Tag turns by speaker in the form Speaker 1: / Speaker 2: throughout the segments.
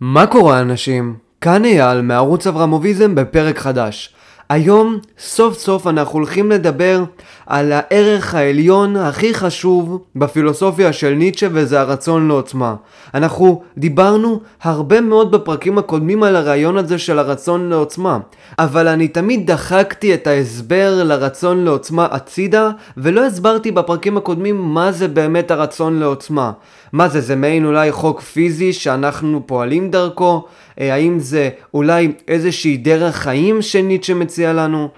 Speaker 1: מה קורה אנשים? כאן אייל מערוץ אברמוביזם בפרק חדש. היום סוף סוף אנחנו הולכים לדבר על הערך העליון הכי חשוב בפילוסופיה של ניטשה וזה הרצון לעוצמה. אנחנו דיברנו הרבה מאוד בפרקים הקודמים על הרעיון הזה של הרצון לעוצמה, אבל אני תמיד דחקתי את ההסבר לרצון לעוצמה הצידה ולא הסברתי בפרקים הקודמים מה זה באמת הרצון לעוצמה. מה זה, זה מעין אולי חוק פיזי שאנחנו פועלים דרכו? אה, האם זה אולי איזושהי דרך חיים שניטשה מציע לנו?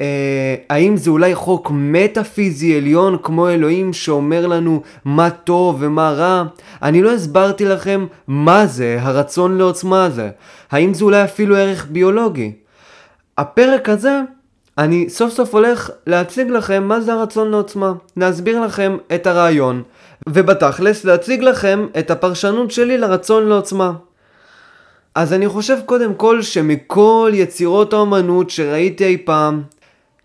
Speaker 1: אה, האם זה אולי חוק מטאפיזי עליון כמו אלוהים שאומר לנו מה טוב ומה רע? אני לא הסברתי לכם מה זה הרצון לעוצמה הזה. האם זה אולי אפילו ערך ביולוגי? הפרק הזה אני סוף סוף הולך להציג לכם מה זה הרצון לעוצמה, להסביר לכם את הרעיון, ובתכלס להציג לכם את הפרשנות שלי לרצון לעוצמה. אז אני חושב קודם כל שמכל יצירות האומנות שראיתי אי פעם,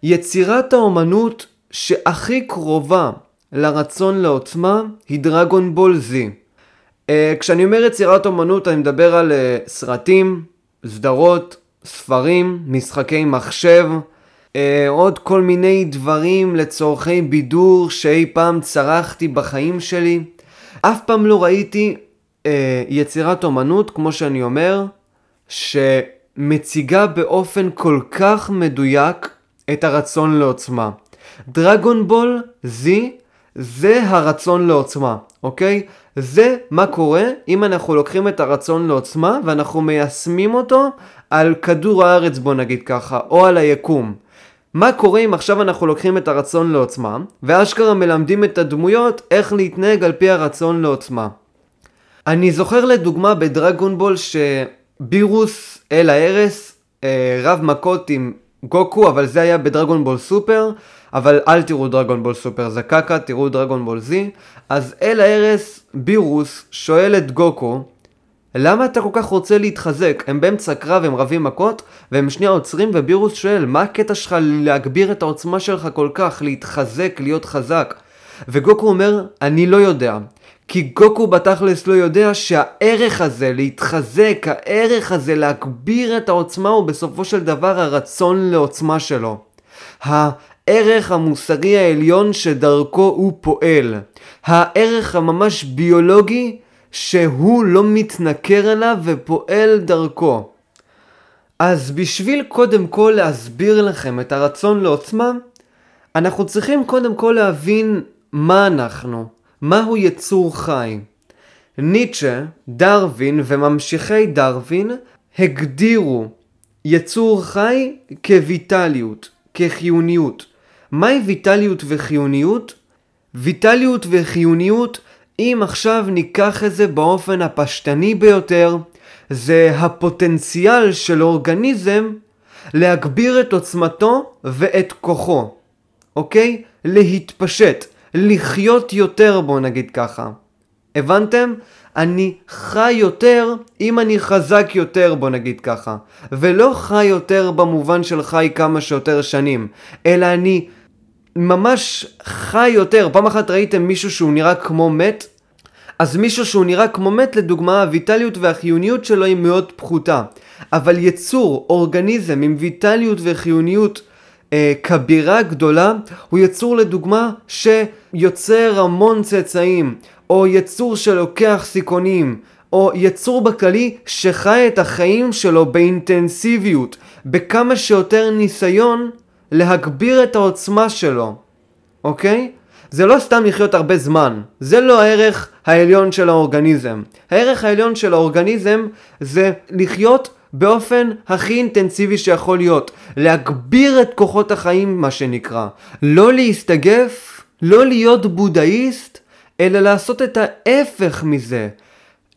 Speaker 1: יצירת האומנות שהכי קרובה לרצון לעוצמה היא דרגון בול זי. Uh, כשאני אומר יצירת אומנות אני מדבר על uh, סרטים, סדרות, ספרים, משחקי מחשב, uh, עוד כל מיני דברים לצורכי בידור שאי פעם צרכתי בחיים שלי. אף פעם לא ראיתי uh, יצירת אומנות, כמו שאני אומר, שמציגה באופן כל כך מדויק את הרצון לעוצמה. דרגון בול זי זה הרצון לעוצמה, אוקיי? זה מה קורה אם אנחנו לוקחים את הרצון לעוצמה ואנחנו מיישמים אותו על כדור הארץ בוא נגיד ככה, או על היקום. מה קורה אם עכשיו אנחנו לוקחים את הרצון לעוצמה ואשכרה מלמדים את הדמויות איך להתנהג על פי הרצון לעוצמה. אני זוכר לדוגמה בדרגון בול שבירוס אל ההרס אה, רב מכות עם גוקו, אבל זה היה בדרגון בול סופר, אבל אל תראו דרגון בול סופר, זה קקה, תראו דרגון בול זי. אז אל ההרס, בירוס שואל את גוקו, למה אתה כל כך רוצה להתחזק? הם באמצע קרב, הם רבים מכות, והם שנייה עוצרים, ובירוס שואל, מה הקטע שלך להגביר את העוצמה שלך כל כך, להתחזק, להיות חזק? וגוקו אומר, אני לא יודע. כי גוקו בתכלס לא יודע שהערך הזה להתחזק, הערך הזה להגביר את העוצמה הוא בסופו של דבר הרצון לעוצמה שלו. הערך המוסרי העליון שדרכו הוא פועל. הערך הממש ביולוגי שהוא לא מתנכר אליו ופועל דרכו. אז בשביל קודם כל להסביר לכם את הרצון לעוצמה, אנחנו צריכים קודם כל להבין מה אנחנו. מהו יצור חי? ניטשה, דרווין וממשיכי דרווין הגדירו יצור חי כויטליות, כחיוניות. מהי ויטליות וחיוניות? ויטליות וחיוניות, אם עכשיו ניקח את זה באופן הפשטני ביותר, זה הפוטנציאל של אורגניזם להגביר את עוצמתו ואת כוחו, אוקיי? להתפשט. לחיות יותר בוא נגיד ככה. הבנתם? אני חי יותר אם אני חזק יותר בוא נגיד ככה. ולא חי יותר במובן של חי כמה שיותר שנים, אלא אני ממש חי יותר. פעם אחת ראיתם מישהו שהוא נראה כמו מת? אז מישהו שהוא נראה כמו מת לדוגמה הויטליות והחיוניות שלו היא מאוד פחותה. אבל יצור, אורגניזם עם ויטליות וחיוניות אה, כבירה גדולה הוא יצור לדוגמה שיוצר המון צאצאים או יצור שלוקח סיכונים או יצור בכללי שחי את החיים שלו באינטנסיביות בכמה שיותר ניסיון להגביר את העוצמה שלו אוקיי? זה לא סתם לחיות הרבה זמן, זה לא הערך העליון של האורגניזם. הערך העליון של האורגניזם זה לחיות באופן הכי אינטנסיבי שיכול להיות. להגביר את כוחות החיים מה שנקרא. לא להסתגף, לא להיות בודהיסט, אלא לעשות את ההפך מזה.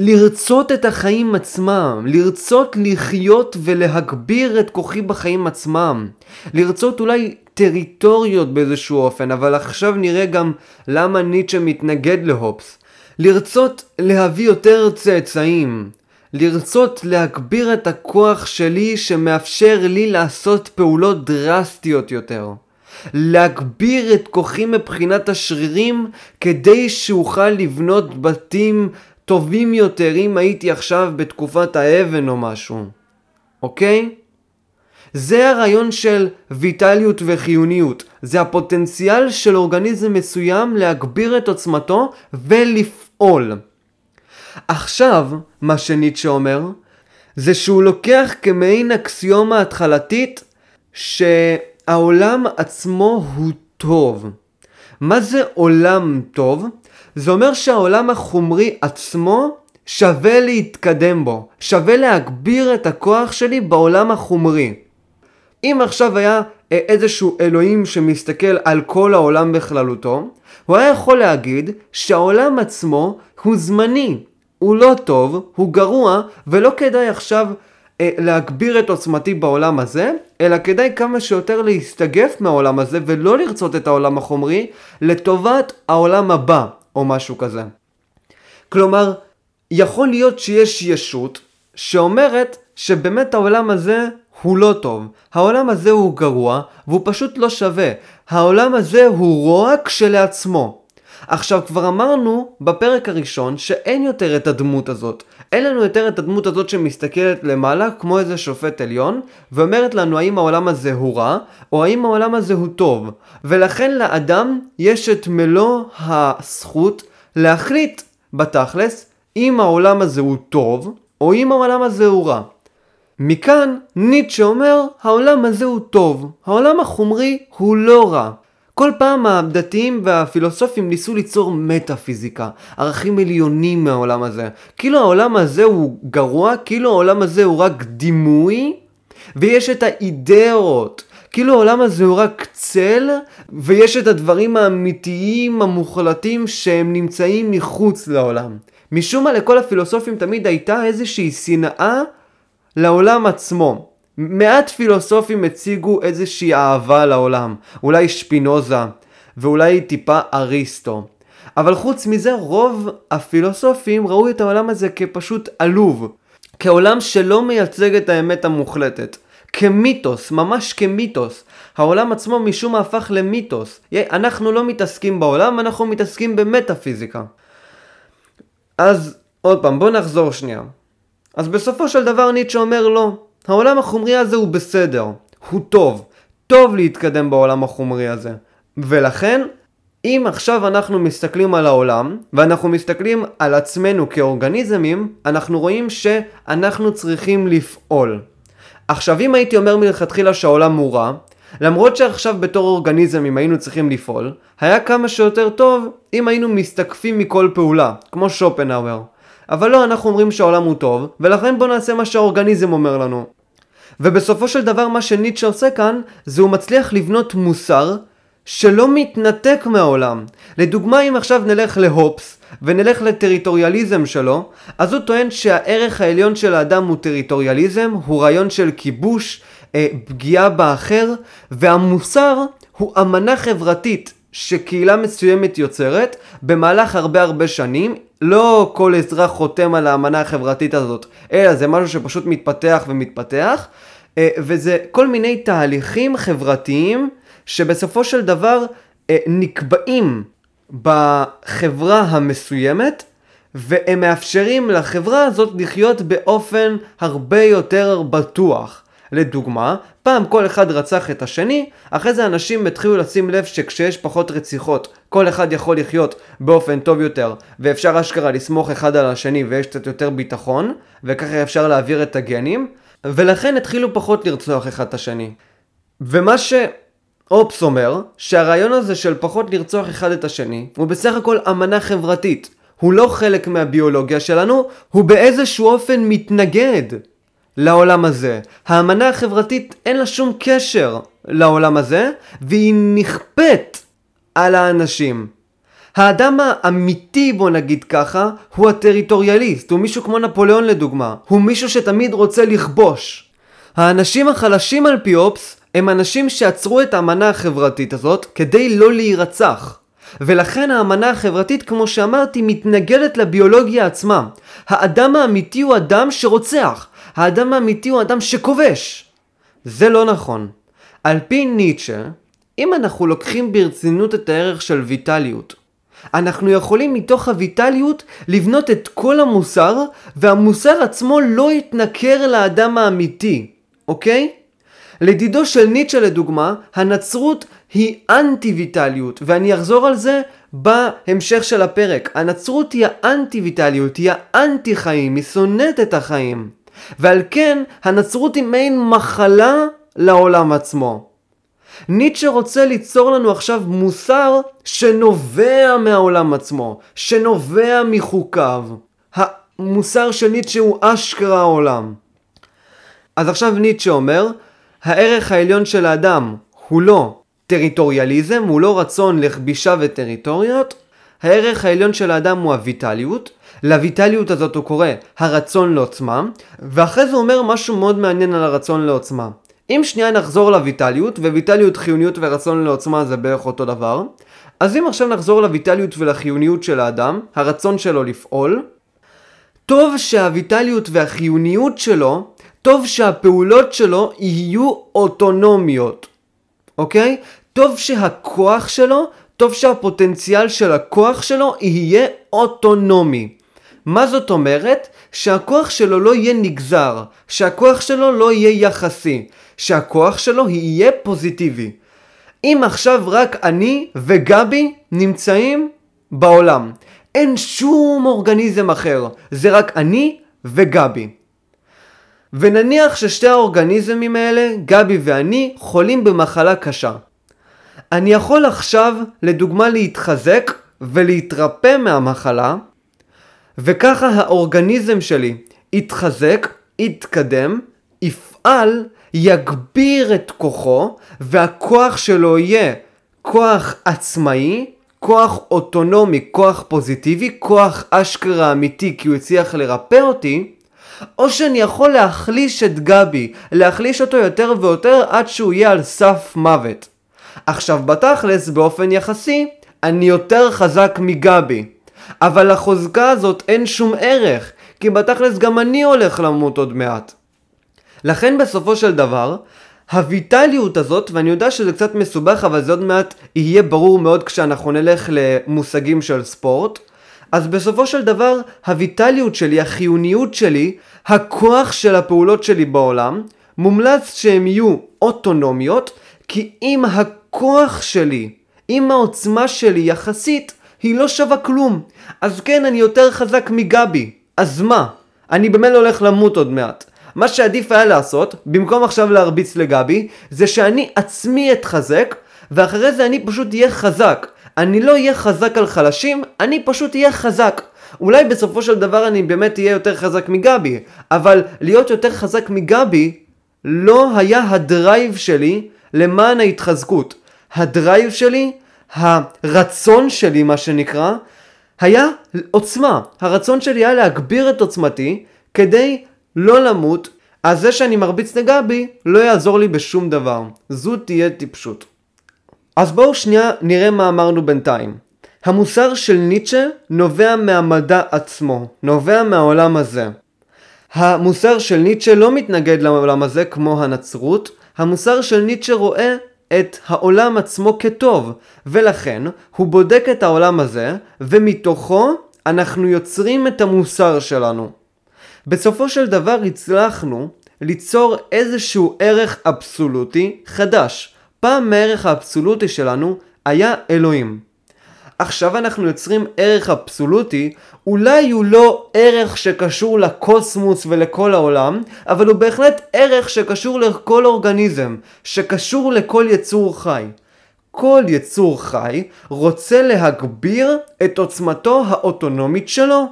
Speaker 1: לרצות את החיים עצמם, לרצות לחיות ולהגביר את כוחי בחיים עצמם, לרצות אולי טריטוריות באיזשהו אופן, אבל עכשיו נראה גם למה ניטשה מתנגד להופס. לרצות להביא יותר צאצאים, לרצות להגביר את הכוח שלי שמאפשר לי לעשות פעולות דרסטיות יותר. להגביר את כוחי מבחינת השרירים כדי שאוכל לבנות בתים טובים יותר אם הייתי עכשיו בתקופת האבן או משהו, אוקיי? זה הרעיון של ויטליות וחיוניות. זה הפוטנציאל של אורגניזם מסוים להגביר את עוצמתו ולפעול. עכשיו, מה שניטשה אומר, זה שהוא לוקח כמעין אקסיומה התחלתית שהעולם עצמו הוא טוב. מה זה עולם טוב? זה אומר שהעולם החומרי עצמו שווה להתקדם בו, שווה להגביר את הכוח שלי בעולם החומרי. אם עכשיו היה אה, איזשהו אלוהים שמסתכל על כל העולם בכללותו, הוא היה יכול להגיד שהעולם עצמו הוא זמני, הוא לא טוב, הוא גרוע, ולא כדאי עכשיו אה, להגביר את עוצמתי בעולם הזה, אלא כדאי כמה שיותר להסתגף מהעולם הזה ולא לרצות את העולם החומרי לטובת העולם הבא, או משהו כזה. כלומר, יכול להיות שיש ישות שאומרת שבאמת העולם הזה הוא לא טוב, העולם הזה הוא גרוע והוא פשוט לא שווה, העולם הזה הוא רוע כשלעצמו. עכשיו כבר אמרנו בפרק הראשון שאין יותר את הדמות הזאת. אין לנו יותר את הדמות הזאת שמסתכלת למעלה כמו איזה שופט עליון ואומרת לנו האם העולם הזה הוא רע או האם העולם הזה הוא טוב. ולכן לאדם יש את מלוא הזכות להחליט בתכלס אם העולם הזה הוא טוב או אם העולם הזה הוא רע. מכאן ניטשה אומר העולם הזה הוא טוב, העולם החומרי הוא לא רע. כל פעם הדתיים והפילוסופים ניסו ליצור מטאפיזיקה, ערכים עליונים מהעולם הזה. כאילו העולם הזה הוא גרוע, כאילו העולם הזה הוא רק דימוי, ויש את האידאות. כאילו העולם הזה הוא רק צל, ויש את הדברים האמיתיים המוחלטים שהם נמצאים מחוץ לעולם. משום מה לכל הפילוסופים תמיד הייתה איזושהי שנאה לעולם עצמו. מעט פילוסופים הציגו איזושהי אהבה לעולם, אולי שפינוזה, ואולי טיפה אריסטו. אבל חוץ מזה, רוב הפילוסופים ראו את העולם הזה כפשוט עלוב, כעולם שלא מייצג את האמת המוחלטת. כמיתוס, ממש כמיתוס. העולם עצמו משום מה הפך למיתוס. אנחנו לא מתעסקים בעולם, אנחנו מתעסקים במטאפיזיקה. אז עוד פעם, בוא נחזור שנייה. אז בסופו של דבר ניטשה אומר לא, העולם החומרי הזה הוא בסדר, הוא טוב, טוב להתקדם בעולם החומרי הזה. ולכן, אם עכשיו אנחנו מסתכלים על העולם, ואנחנו מסתכלים על עצמנו כאורגניזמים, אנחנו רואים שאנחנו צריכים לפעול. עכשיו, אם הייתי אומר מלכתחילה שהעולם הוא רע, למרות שעכשיו בתור אורגניזמים היינו צריכים לפעול, היה כמה שיותר טוב אם היינו מסתקפים מכל פעולה, כמו שופנהאואר. אבל לא, אנחנו אומרים שהעולם הוא טוב, ולכן בוא נעשה מה שהאורגניזם אומר לנו. ובסופו של דבר מה שניטשה עושה כאן, זה הוא מצליח לבנות מוסר שלא מתנתק מהעולם. לדוגמה אם עכשיו נלך להופס ונלך לטריטוריאליזם שלו, אז הוא טוען שהערך העליון של האדם הוא טריטוריאליזם, הוא רעיון של כיבוש, אה, פגיעה באחר, והמוסר הוא אמנה חברתית שקהילה מסוימת יוצרת במהלך הרבה הרבה שנים, לא כל אזרח חותם על האמנה החברתית הזאת, אלא זה משהו שפשוט מתפתח ומתפתח, אה, וזה כל מיני תהליכים חברתיים שבסופו של דבר אה, נקבעים בחברה המסוימת, והם מאפשרים לחברה הזאת לחיות באופן הרבה יותר בטוח. לדוגמה, פעם כל אחד רצח את השני, אחרי זה אנשים התחילו לשים לב שכשיש פחות רציחות, כל אחד יכול לחיות באופן טוב יותר, ואפשר אשכרה לסמוך אחד על השני ויש קצת יותר ביטחון, וככה אפשר להעביר את הגנים, ולכן התחילו פחות לרצוח אחד את השני. ומה שאופס אומר, שהרעיון הזה של פחות לרצוח אחד את השני, הוא בסך הכל אמנה חברתית. הוא לא חלק מהביולוגיה שלנו, הוא באיזשהו אופן מתנגד לעולם הזה. האמנה החברתית אין לה שום קשר לעולם הזה, והיא נכפית על האנשים. האדם האמיתי, בוא נגיד ככה, הוא הטריטוריאליסט, הוא מישהו כמו נפוליאון לדוגמה, הוא מישהו שתמיד רוצה לכבוש. האנשים החלשים על פי אופס הם אנשים שעצרו את האמנה החברתית הזאת כדי לא להירצח. ולכן האמנה החברתית, כמו שאמרתי, מתנגדת לביולוגיה עצמה. האדם האמיתי הוא אדם שרוצח. האדם האמיתי הוא אדם שכובש. זה לא נכון. על פי ניטשה, אם אנחנו לוקחים ברצינות את הערך של ויטליות, אנחנו יכולים מתוך הויטליות לבנות את כל המוסר, והמוסר עצמו לא יתנכר לאדם האמיתי, אוקיי? לדידו של ניטשה לדוגמה, הנצרות היא אנטי ויטליות, ואני אחזור על זה בהמשך של הפרק. הנצרות היא האנטי ויטליות, היא האנטי חיים, היא שונאת את החיים. ועל כן הנצרות היא מעין מחלה לעולם עצמו. ניטשה רוצה ליצור לנו עכשיו מוסר שנובע מהעולם עצמו, שנובע מחוקיו. המוסר של ניטשה הוא אשכרה העולם. אז עכשיו ניטשה אומר, הערך העליון של האדם הוא לא טריטוריאליזם, הוא לא רצון לכבישה וטריטוריות, הערך העליון של האדם הוא הויטליות, לויטליות הזאת הוא קורא הרצון לעוצמה, ואחרי זה הוא אומר משהו מאוד מעניין על הרצון לעוצמה. אם שנייה נחזור לויטליות, וויטליות, חיוניות ורצון לעוצמה זה בערך אותו דבר, אז אם עכשיו נחזור לויטליות ולחיוניות של האדם, הרצון שלו לפעול, טוב שהויטליות והחיוניות שלו, טוב שהפעולות שלו יהיו אוטונומיות, אוקיי? טוב שהכוח שלו, טוב שהפוטנציאל של הכוח שלו יהיה אוטונומי. מה זאת אומרת? שהכוח שלו לא יהיה נגזר, שהכוח שלו לא יהיה יחסי, שהכוח שלו יהיה פוזיטיבי. אם עכשיו רק אני וגבי נמצאים בעולם, אין שום אורגניזם אחר, זה רק אני וגבי. ונניח ששתי האורגניזמים האלה, גבי ואני, חולים במחלה קשה. אני יכול עכשיו, לדוגמה, להתחזק ולהתרפא מהמחלה, וככה האורגניזם שלי יתחזק, יתקדם, יפעל, יגביר את כוחו, והכוח שלו יהיה כוח עצמאי, כוח אוטונומי, כוח פוזיטיבי, כוח אשכרה אמיתי כי הוא הצליח לרפא אותי, או שאני יכול להחליש את גבי, להחליש אותו יותר ויותר עד שהוא יהיה על סף מוות. עכשיו בתכלס, באופן יחסי, אני יותר חזק מגבי. אבל לחוזקה הזאת אין שום ערך, כי בתכלס גם אני הולך למות עוד מעט. לכן בסופו של דבר, הויטליות הזאת, ואני יודע שזה קצת מסובך, אבל זה עוד מעט יהיה ברור מאוד כשאנחנו נלך למושגים של ספורט, אז בסופו של דבר, הויטליות שלי, החיוניות שלי, הכוח של הפעולות שלי בעולם, מומלץ שהן יהיו אוטונומיות, כי אם הכוח שלי, אם העוצמה שלי יחסית, היא לא שווה כלום. אז כן, אני יותר חזק מגבי. אז מה? אני באמת הולך למות עוד מעט. מה שעדיף היה לעשות, במקום עכשיו להרביץ לגבי, זה שאני עצמי אתחזק, ואחרי זה אני פשוט אהיה חזק. אני לא אהיה חזק על חלשים, אני פשוט אהיה חזק. אולי בסופו של דבר אני באמת אהיה יותר חזק מגבי, אבל להיות יותר חזק מגבי לא היה ה drive שלי למען ההתחזקות. ה drive שלי, הרצון שלי מה שנקרא, היה עוצמה. הרצון שלי היה להגביר את עוצמתי כדי לא למות, אז זה שאני מרביץ לגבי לא יעזור לי בשום דבר. זו תהיה טיפשות. אז בואו שנייה נראה מה אמרנו בינתיים. המוסר של ניטשה נובע מהמדע עצמו, נובע מהעולם הזה. המוסר של ניטשה לא מתנגד לעולם הזה כמו הנצרות, המוסר של ניטשה רואה את העולם עצמו כטוב, ולכן הוא בודק את העולם הזה, ומתוכו אנחנו יוצרים את המוסר שלנו. בסופו של דבר הצלחנו ליצור איזשהו ערך אבסולוטי חדש. פעם הערך האבסולוטי שלנו היה אלוהים. עכשיו אנחנו יוצרים ערך אבסולוטי, אולי הוא לא ערך שקשור לקוסמוס ולכל העולם, אבל הוא בהחלט ערך שקשור לכל אורגניזם, שקשור לכל יצור חי. כל יצור חי רוצה להגביר את עוצמתו האוטונומית שלו.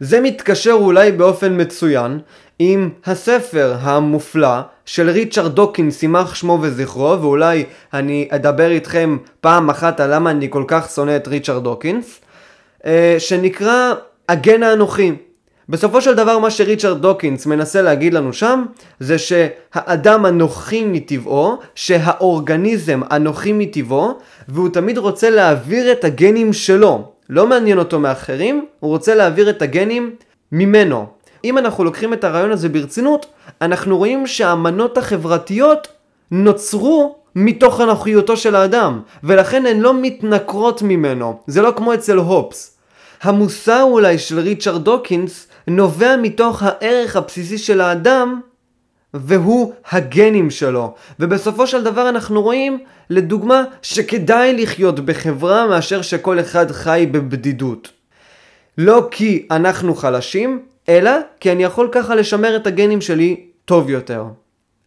Speaker 1: זה מתקשר אולי באופן מצוין עם הספר המופלא של ריצ'רד דוקינס, יימח שמו וזכרו, ואולי אני אדבר איתכם פעם אחת על למה אני כל כך שונא את ריצ'רד דוקינס, אה, שנקרא הגן האנוכי. בסופו של דבר מה שריצ'רד דוקינס מנסה להגיד לנו שם זה שהאדם אנוכי מטבעו, שהאורגניזם אנוכי מטבעו והוא תמיד רוצה להעביר את הגנים שלו. לא מעניין אותו מאחרים, הוא רוצה להעביר את הגנים ממנו. אם אנחנו לוקחים את הרעיון הזה ברצינות, אנחנו רואים שהאמנות החברתיות נוצרו מתוך אנוכיותו של האדם, ולכן הן לא מתנכרות ממנו. זה לא כמו אצל הופס. המוסר אולי של ריצ'רד דוקינס נובע מתוך הערך הבסיסי של האדם והוא הגנים שלו. ובסופו של דבר אנחנו רואים, לדוגמה, שכדאי לחיות בחברה מאשר שכל אחד חי בבדידות. לא כי אנחנו חלשים, אלא כי אני יכול ככה לשמר את הגנים שלי טוב יותר.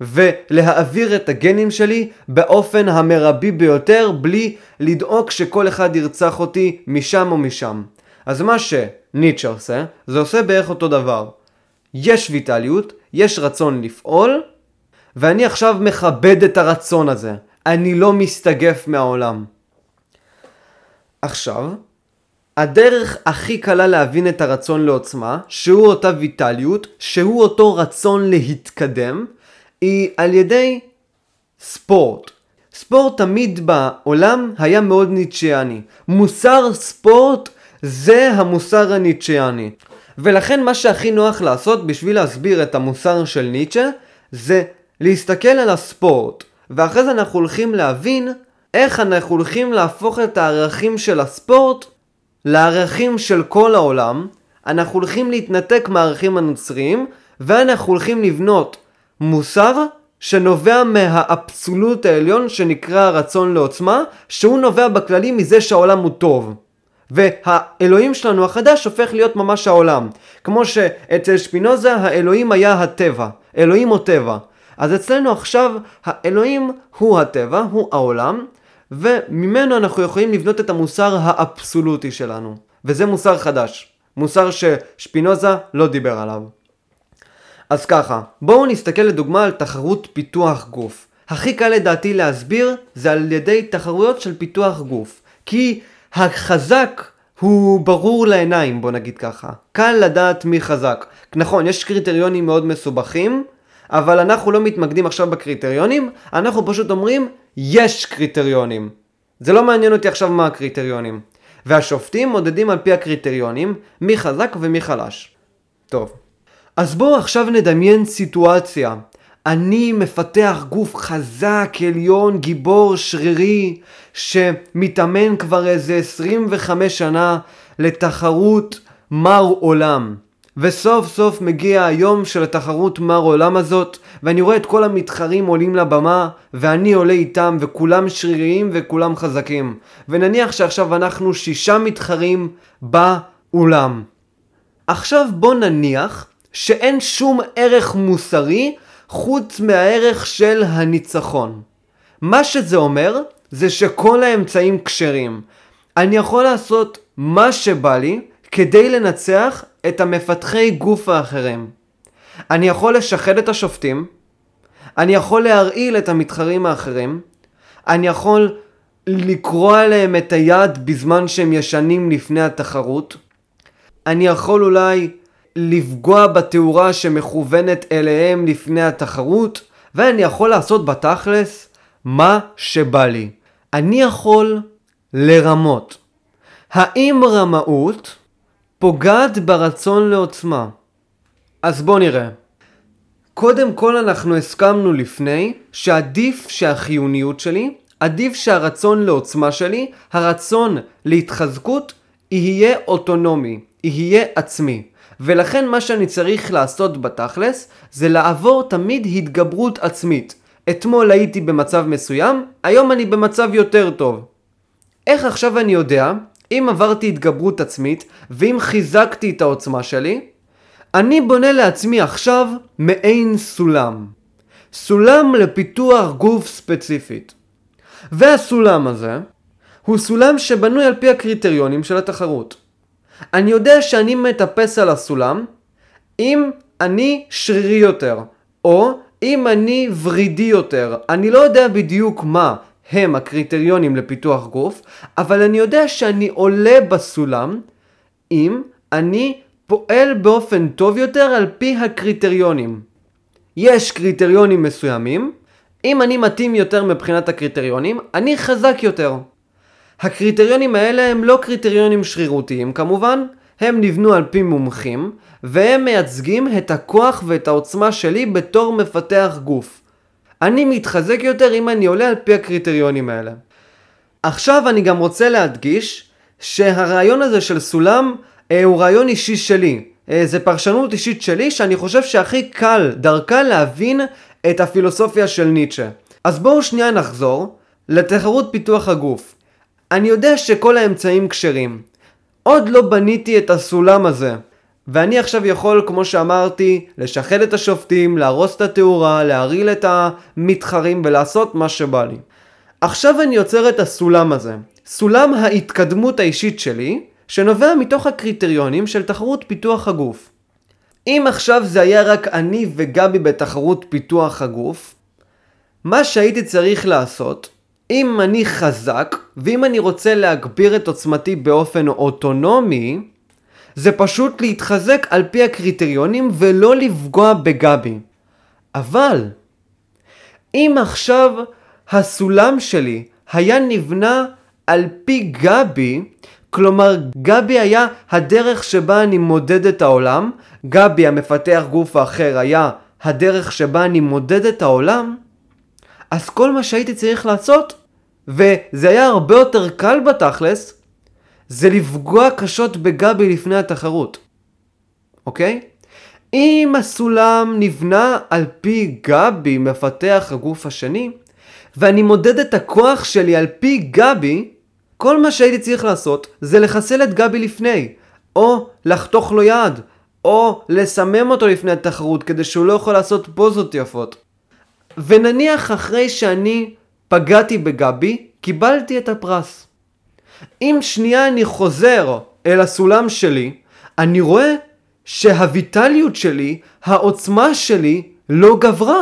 Speaker 1: ולהעביר את הגנים שלי באופן המרבי ביותר בלי לדאוג שכל אחד ירצח אותי משם או משם. אז מה שניטשה עושה, זה עושה בערך אותו דבר. יש ויטליות, יש רצון לפעול, ואני עכשיו מכבד את הרצון הזה. אני לא מסתגף מהעולם. עכשיו, הדרך הכי קלה להבין את הרצון לעוצמה, שהוא אותה ויטליות, שהוא אותו רצון להתקדם, היא על ידי ספורט. ספורט תמיד בעולם היה מאוד ניטשיאני. מוסר ספורט זה המוסר הניטשיאני. ולכן מה שהכי נוח לעשות בשביל להסביר את המוסר של ניטשה זה להסתכל על הספורט ואחרי זה אנחנו הולכים להבין איך אנחנו הולכים להפוך את הערכים של הספורט לערכים של כל העולם אנחנו הולכים להתנתק מהערכים הנוצריים ואנחנו הולכים לבנות מוסר שנובע מהאבסולוט העליון שנקרא הרצון לעוצמה שהוא נובע בכללי מזה שהעולם הוא טוב והאלוהים שלנו החדש הופך להיות ממש העולם. כמו שאצל שפינוזה האלוהים היה הטבע, אלוהים או טבע. אז אצלנו עכשיו האלוהים הוא הטבע, הוא העולם, וממנו אנחנו יכולים לבנות את המוסר האבסולוטי שלנו. וזה מוסר חדש, מוסר ששפינוזה לא דיבר עליו. אז ככה, בואו נסתכל לדוגמה על תחרות פיתוח גוף. הכי קל לדעתי להסביר זה על ידי תחרויות של פיתוח גוף. כי החזק הוא ברור לעיניים, בוא נגיד ככה. קל לדעת מי חזק. נכון, יש קריטריונים מאוד מסובכים, אבל אנחנו לא מתמקדים עכשיו בקריטריונים, אנחנו פשוט אומרים, יש קריטריונים. זה לא מעניין אותי עכשיו מה הקריטריונים. והשופטים מודדים על פי הקריטריונים, מי חזק ומי חלש. טוב. אז בואו עכשיו נדמיין סיטואציה אני מפתח גוף חזק, עליון, גיבור, שרירי, שמתאמן כבר איזה 25 שנה לתחרות מר עולם. וסוף סוף מגיע היום של התחרות מר עולם הזאת, ואני רואה את כל המתחרים עולים לבמה, ואני עולה איתם, וכולם שריריים וכולם חזקים. ונניח שעכשיו אנחנו שישה מתחרים באולם. עכשיו בוא נניח שאין שום ערך מוסרי חוץ מהערך של הניצחון. מה שזה אומר, זה שכל האמצעים כשרים. אני יכול לעשות מה שבא לי כדי לנצח את המפתחי גוף האחרים. אני יכול לשחד את השופטים, אני יכול להרעיל את המתחרים האחרים, אני יכול לקרוע להם את היד בזמן שהם ישנים לפני התחרות, אני יכול אולי לפגוע בתאורה שמכוונת אליהם לפני התחרות, ואני יכול לעשות בתכלס מה שבא לי. אני יכול לרמות. האם רמאות פוגעת ברצון לעוצמה? אז בוא נראה. קודם כל אנחנו הסכמנו לפני שעדיף שהחיוניות שלי, עדיף שהרצון לעוצמה שלי, הרצון להתחזקות, יהיה אוטונומי, יהיה עצמי. ולכן מה שאני צריך לעשות בתכלס זה לעבור תמיד התגברות עצמית. אתמול הייתי במצב מסוים, היום אני במצב יותר טוב. איך עכשיו אני יודע אם עברתי התגברות עצמית ואם חיזקתי את העוצמה שלי? אני בונה לעצמי עכשיו מעין סולם. סולם לפיתוח גוף ספציפית. והסולם הזה הוא סולם שבנוי על פי הקריטריונים של התחרות. אני יודע שאני מטפס על הסולם אם אני שרירי יותר, או אם אני ורידי יותר. אני לא יודע בדיוק מה הם הקריטריונים לפיתוח גוף, אבל אני יודע שאני עולה בסולם אם אני פועל באופן טוב יותר על פי הקריטריונים. יש קריטריונים מסוימים, אם אני מתאים יותר מבחינת הקריטריונים, אני חזק יותר. הקריטריונים האלה הם לא קריטריונים שרירותיים כמובן, הם נבנו על פי מומחים, והם מייצגים את הכוח ואת העוצמה שלי בתור מפתח גוף. אני מתחזק יותר אם אני עולה על פי הקריטריונים האלה. עכשיו אני גם רוצה להדגיש שהרעיון הזה של סולם אה, הוא רעיון אישי שלי. אה, זה פרשנות אישית שלי שאני חושב שהכי קל דרכה להבין את הפילוסופיה של ניטשה. אז בואו שנייה נחזור לתחרות פיתוח הגוף. אני יודע שכל האמצעים כשרים. עוד לא בניתי את הסולם הזה. ואני עכשיו יכול, כמו שאמרתי, לשחד את השופטים, להרוס את התאורה, להרעיל את המתחרים ולעשות מה שבא לי. עכשיו אני יוצר את הסולם הזה. סולם ההתקדמות האישית שלי, שנובע מתוך הקריטריונים של תחרות פיתוח הגוף. אם עכשיו זה היה רק אני וגבי בתחרות פיתוח הגוף, מה שהייתי צריך לעשות, אם אני חזק, ואם אני רוצה להגביר את עוצמתי באופן אוטונומי, זה פשוט להתחזק על פי הקריטריונים ולא לפגוע בגבי. אבל, אם עכשיו הסולם שלי היה נבנה על פי גבי, כלומר גבי היה הדרך שבה אני מודד את העולם, גבי המפתח גוף האחר היה הדרך שבה אני מודד את העולם, אז כל מה שהייתי צריך לעשות, וזה היה הרבה יותר קל בתכלס, זה לפגוע קשות בגבי לפני התחרות. אוקיי? אם הסולם נבנה על פי גבי, מפתח הגוף השני, ואני מודד את הכוח שלי על פי גבי, כל מה שהייתי צריך לעשות זה לחסל את גבי לפני, או לחתוך לו יד, או לסמם אותו לפני התחרות כדי שהוא לא יכול לעשות פוזות יפות. ונניח אחרי שאני פגעתי בגבי, קיבלתי את הפרס. אם שנייה אני חוזר אל הסולם שלי, אני רואה שהויטליות שלי, העוצמה שלי, לא גברה.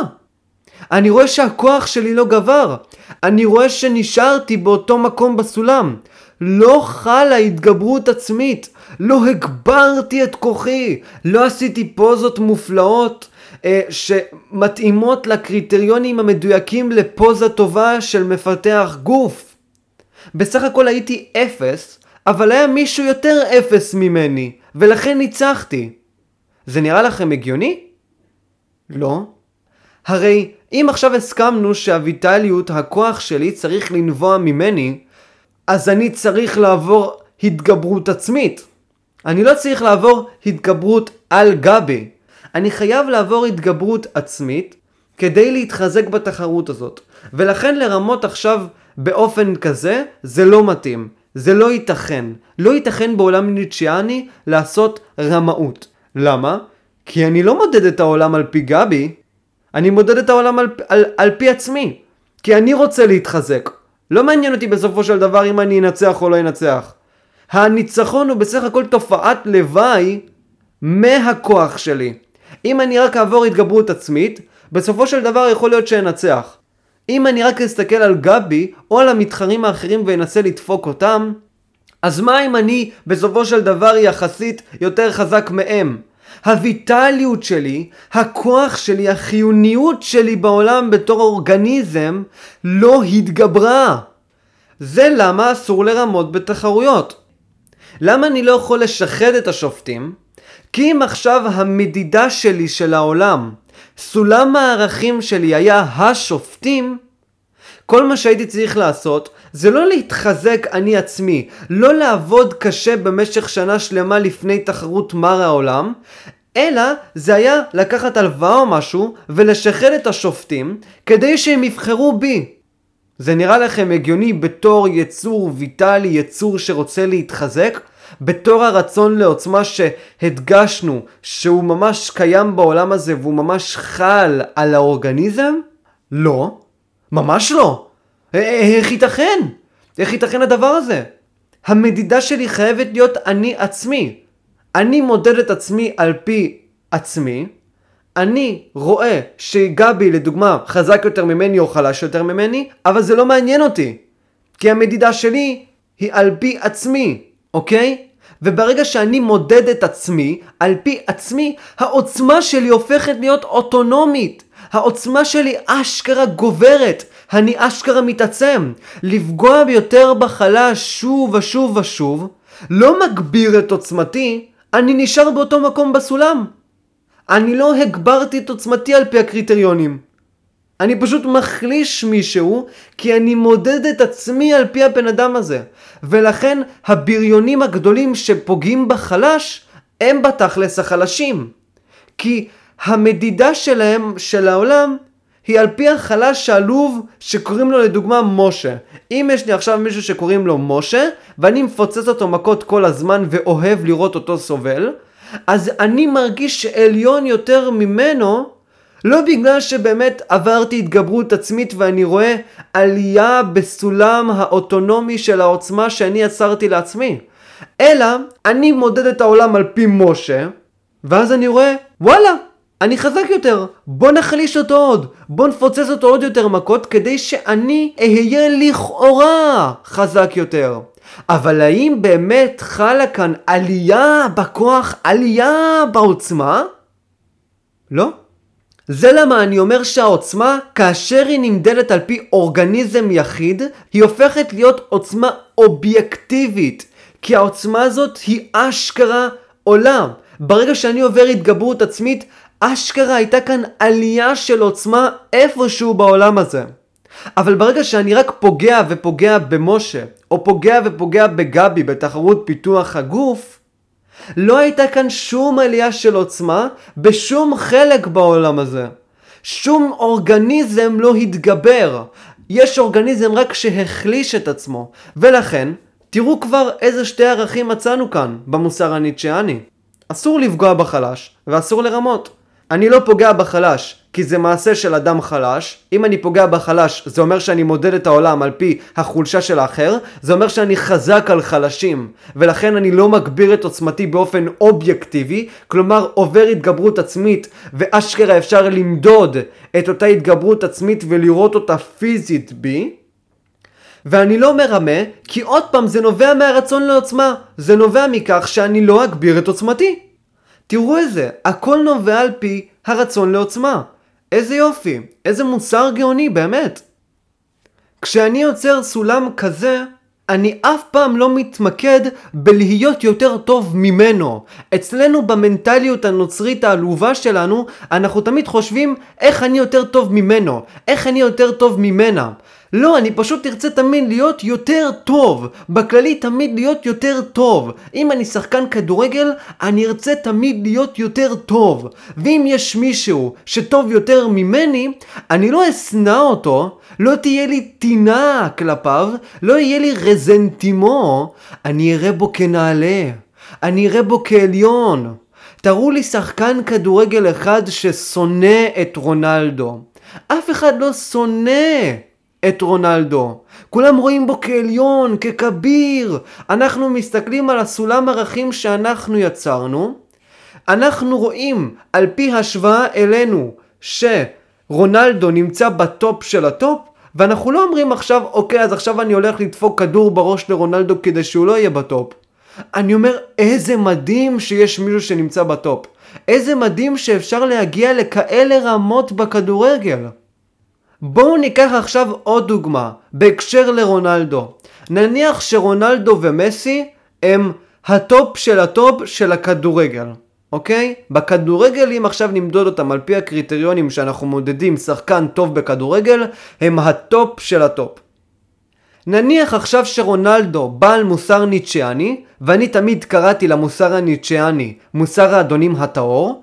Speaker 1: אני רואה שהכוח שלי לא גבר. אני רואה שנשארתי באותו מקום בסולם. לא חלה התגברות עצמית. לא הגברתי את כוחי. לא עשיתי פוזות מופלאות אה, שמתאימות לקריטריונים המדויקים לפוזה טובה של מפתח גוף. בסך הכל הייתי אפס, אבל היה מישהו יותר אפס ממני, ולכן ניצחתי. זה נראה לכם הגיוני? לא. הרי אם עכשיו הסכמנו שהויטליות, הכוח שלי, צריך לנבוע ממני, אז אני צריך לעבור התגברות עצמית. אני לא צריך לעבור התגברות על גבי. אני חייב לעבור התגברות עצמית כדי להתחזק בתחרות הזאת. ולכן לרמות עכשיו באופן כזה, זה לא מתאים. זה לא ייתכן. לא ייתכן בעולם ניטשיאני לעשות רמאות. למה? כי אני לא מודד את העולם על פי גבי, אני מודד את העולם על, על, על פי עצמי. כי אני רוצה להתחזק. לא מעניין אותי בסופו של דבר אם אני אנצח או לא אנצח. הניצחון הוא בסך הכל תופעת לוואי מהכוח שלי. אם אני רק אעבור התגברות עצמית, בסופו של דבר יכול להיות שאנצח. אם אני רק אסתכל על גבי או על המתחרים האחרים ואנסה לדפוק אותם, אז מה אם אני בסופו של דבר יחסית יותר חזק מהם? הויטליות שלי, הכוח שלי, החיוניות שלי בעולם בתור אורגניזם לא התגברה. זה למה אסור לרמות בתחרויות. למה אני לא יכול לשחד את השופטים? כי אם עכשיו המדידה שלי של העולם, סולם הערכים שלי היה השופטים, כל מה שהייתי צריך לעשות זה לא להתחזק אני עצמי, לא לעבוד קשה במשך שנה שלמה לפני תחרות מר העולם, אלא זה היה לקחת הלוואה או משהו ולשחד את השופטים כדי שהם יבחרו בי. זה נראה לכם הגיוני בתור יצור ויטלי, יצור שרוצה להתחזק? בתור הרצון לעוצמה שהדגשנו שהוא ממש קיים בעולם הזה והוא ממש חל על האורגניזם? לא. ממש לא. איך ייתכן? איך ייתכן הדבר הזה? המדידה שלי חייבת להיות אני עצמי. אני מודד את עצמי על פי עצמי. אני רואה שגבי לדוגמה חזק יותר ממני או חלש יותר ממני, אבל זה לא מעניין אותי. כי המדידה שלי היא על פי עצמי, אוקיי? וברגע שאני מודד את עצמי, על פי עצמי, העוצמה שלי הופכת להיות אוטונומית. העוצמה שלי אשכרה גוברת. אני אשכרה מתעצם. לפגוע ביותר בחלש שוב ושוב ושוב, לא מגביר את עוצמתי, אני נשאר באותו מקום בסולם. אני לא הגברתי את עוצמתי על פי הקריטריונים. אני פשוט מחליש מישהו, כי אני מודד את עצמי על פי הבן אדם הזה. ולכן הבריונים הגדולים שפוגעים בחלש, הם בתכלס החלשים. כי המדידה שלהם, של העולם, היא על פי החלש העלוב שקוראים לו לדוגמה משה. אם יש לי עכשיו מישהו שקוראים לו משה, ואני מפוצץ אותו מכות כל הזמן ואוהב לראות אותו סובל, אז אני מרגיש עליון יותר ממנו, לא בגלל שבאמת עברתי התגברות עצמית ואני רואה עלייה בסולם האוטונומי של העוצמה שאני יצרתי לעצמי, אלא אני מודד את העולם על פי משה, ואז אני רואה, וואלה, אני חזק יותר, בוא נחליש אותו עוד, בוא נפוצץ אותו עוד יותר מכות כדי שאני אהיה לכאורה חזק יותר. אבל האם באמת חלה כאן עלייה בכוח, עלייה בעוצמה? לא. זה למה אני אומר שהעוצמה, כאשר היא נמדדת על פי אורגניזם יחיד, היא הופכת להיות עוצמה אובייקטיבית. כי העוצמה הזאת היא אשכרה עולם. ברגע שאני עובר התגברות עצמית, אשכרה הייתה כאן עלייה של עוצמה איפשהו בעולם הזה. אבל ברגע שאני רק פוגע ופוגע במשה, או פוגע ופוגע בגבי בתחרות פיתוח הגוף, לא הייתה כאן שום עלייה של עוצמה בשום חלק בעולם הזה. שום אורגניזם לא התגבר. יש אורגניזם רק שהחליש את עצמו. ולכן, תראו כבר איזה שתי ערכים מצאנו כאן במוסר הניטשיאני. אסור לפגוע בחלש, ואסור לרמות. אני לא פוגע בחלש, כי זה מעשה של אדם חלש. אם אני פוגע בחלש, זה אומר שאני מודד את העולם על פי החולשה של האחר. זה אומר שאני חזק על חלשים, ולכן אני לא מגביר את עוצמתי באופן אובייקטיבי, כלומר עובר התגברות עצמית, ואשכרה אפשר למדוד את אותה התגברות עצמית ולראות אותה פיזית בי. ואני לא מרמה, כי עוד פעם זה נובע מהרצון לעוצמה. זה נובע מכך שאני לא אגביר את עוצמתי. תראו איזה, הכל נובע על פי הרצון לעוצמה. איזה יופי, איזה מוסר גאוני, באמת. כשאני יוצר סולם כזה, אני אף פעם לא מתמקד בלהיות יותר טוב ממנו. אצלנו במנטליות הנוצרית העלובה שלנו, אנחנו תמיד חושבים איך אני יותר טוב ממנו, איך אני יותר טוב ממנה. לא, אני פשוט ארצה תמיד להיות יותר טוב. בכללי תמיד להיות יותר טוב. אם אני שחקן כדורגל, אני ארצה תמיד להיות יותר טוב. ואם יש מישהו שטוב יותר ממני, אני לא אשנא אותו, לא תהיה לי טינה כלפיו, לא יהיה לי רזנטימו, אני אראה בו כנעלה. אני אראה בו כעליון. תראו לי שחקן כדורגל אחד ששונא את רונלדו. אף אחד לא שונא את רונלדו. כולם רואים בו כעליון, ככביר. אנחנו מסתכלים על הסולם ערכים שאנחנו יצרנו. אנחנו רואים על פי השוואה אלינו שרונלדו נמצא בטופ של הטופ ואנחנו לא אומרים עכשיו אוקיי אז עכשיו אני הולך לדפוק כדור בראש לרונלדו כדי שהוא לא יהיה בטופ. אני אומר איזה מדהים שיש מישהו שנמצא בטופ. איזה מדהים שאפשר להגיע לכאלה רמות בכדורגל. בואו ניקח עכשיו עוד דוגמה, בהקשר לרונלדו. נניח שרונלדו ומסי הם הטופ של הטופ של הכדורגל, אוקיי? בכדורגל, אם עכשיו נמדוד אותם על פי הקריטריונים שאנחנו מודדים שחקן טוב בכדורגל, הם הטופ של הטופ. נניח עכשיו שרונלדו בעל מוסר ניטשיאני, ואני תמיד קראתי למוסר הניטשיאני מוסר האדונים הטהור,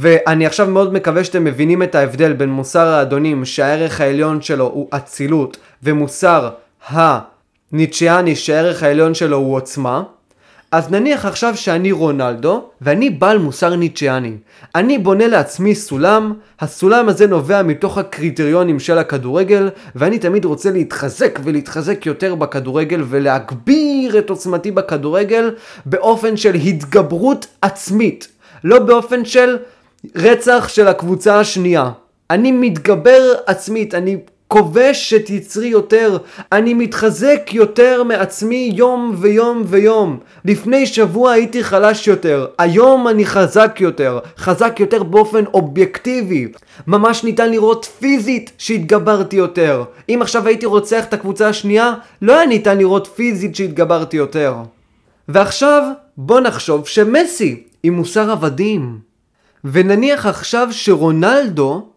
Speaker 1: ואני עכשיו מאוד מקווה שאתם מבינים את ההבדל בין מוסר האדונים שהערך העליון שלו הוא אצילות ומוסר הניטשיאני שהערך העליון שלו הוא עוצמה אז נניח עכשיו שאני רונלדו ואני בעל מוסר ניטשיאני. אני בונה לעצמי סולם, הסולם הזה נובע מתוך הקריטריונים של הכדורגל ואני תמיד רוצה להתחזק ולהתחזק יותר בכדורגל ולהגביר את עוצמתי בכדורגל באופן של התגברות עצמית. לא באופן של רצח של הקבוצה השנייה. אני מתגבר עצמית, אני כובש את יצרי יותר, אני מתחזק יותר מעצמי יום ויום ויום. לפני שבוע הייתי חלש יותר, היום אני חזק יותר, חזק יותר באופן אובייקטיבי. ממש ניתן לראות פיזית שהתגברתי יותר. אם עכשיו הייתי רוצח את הקבוצה השנייה, לא היה ניתן לראות פיזית שהתגברתי יותר. ועכשיו, בוא נחשוב שמסי עם מוסר עבדים. ונניח עכשיו שרונלדו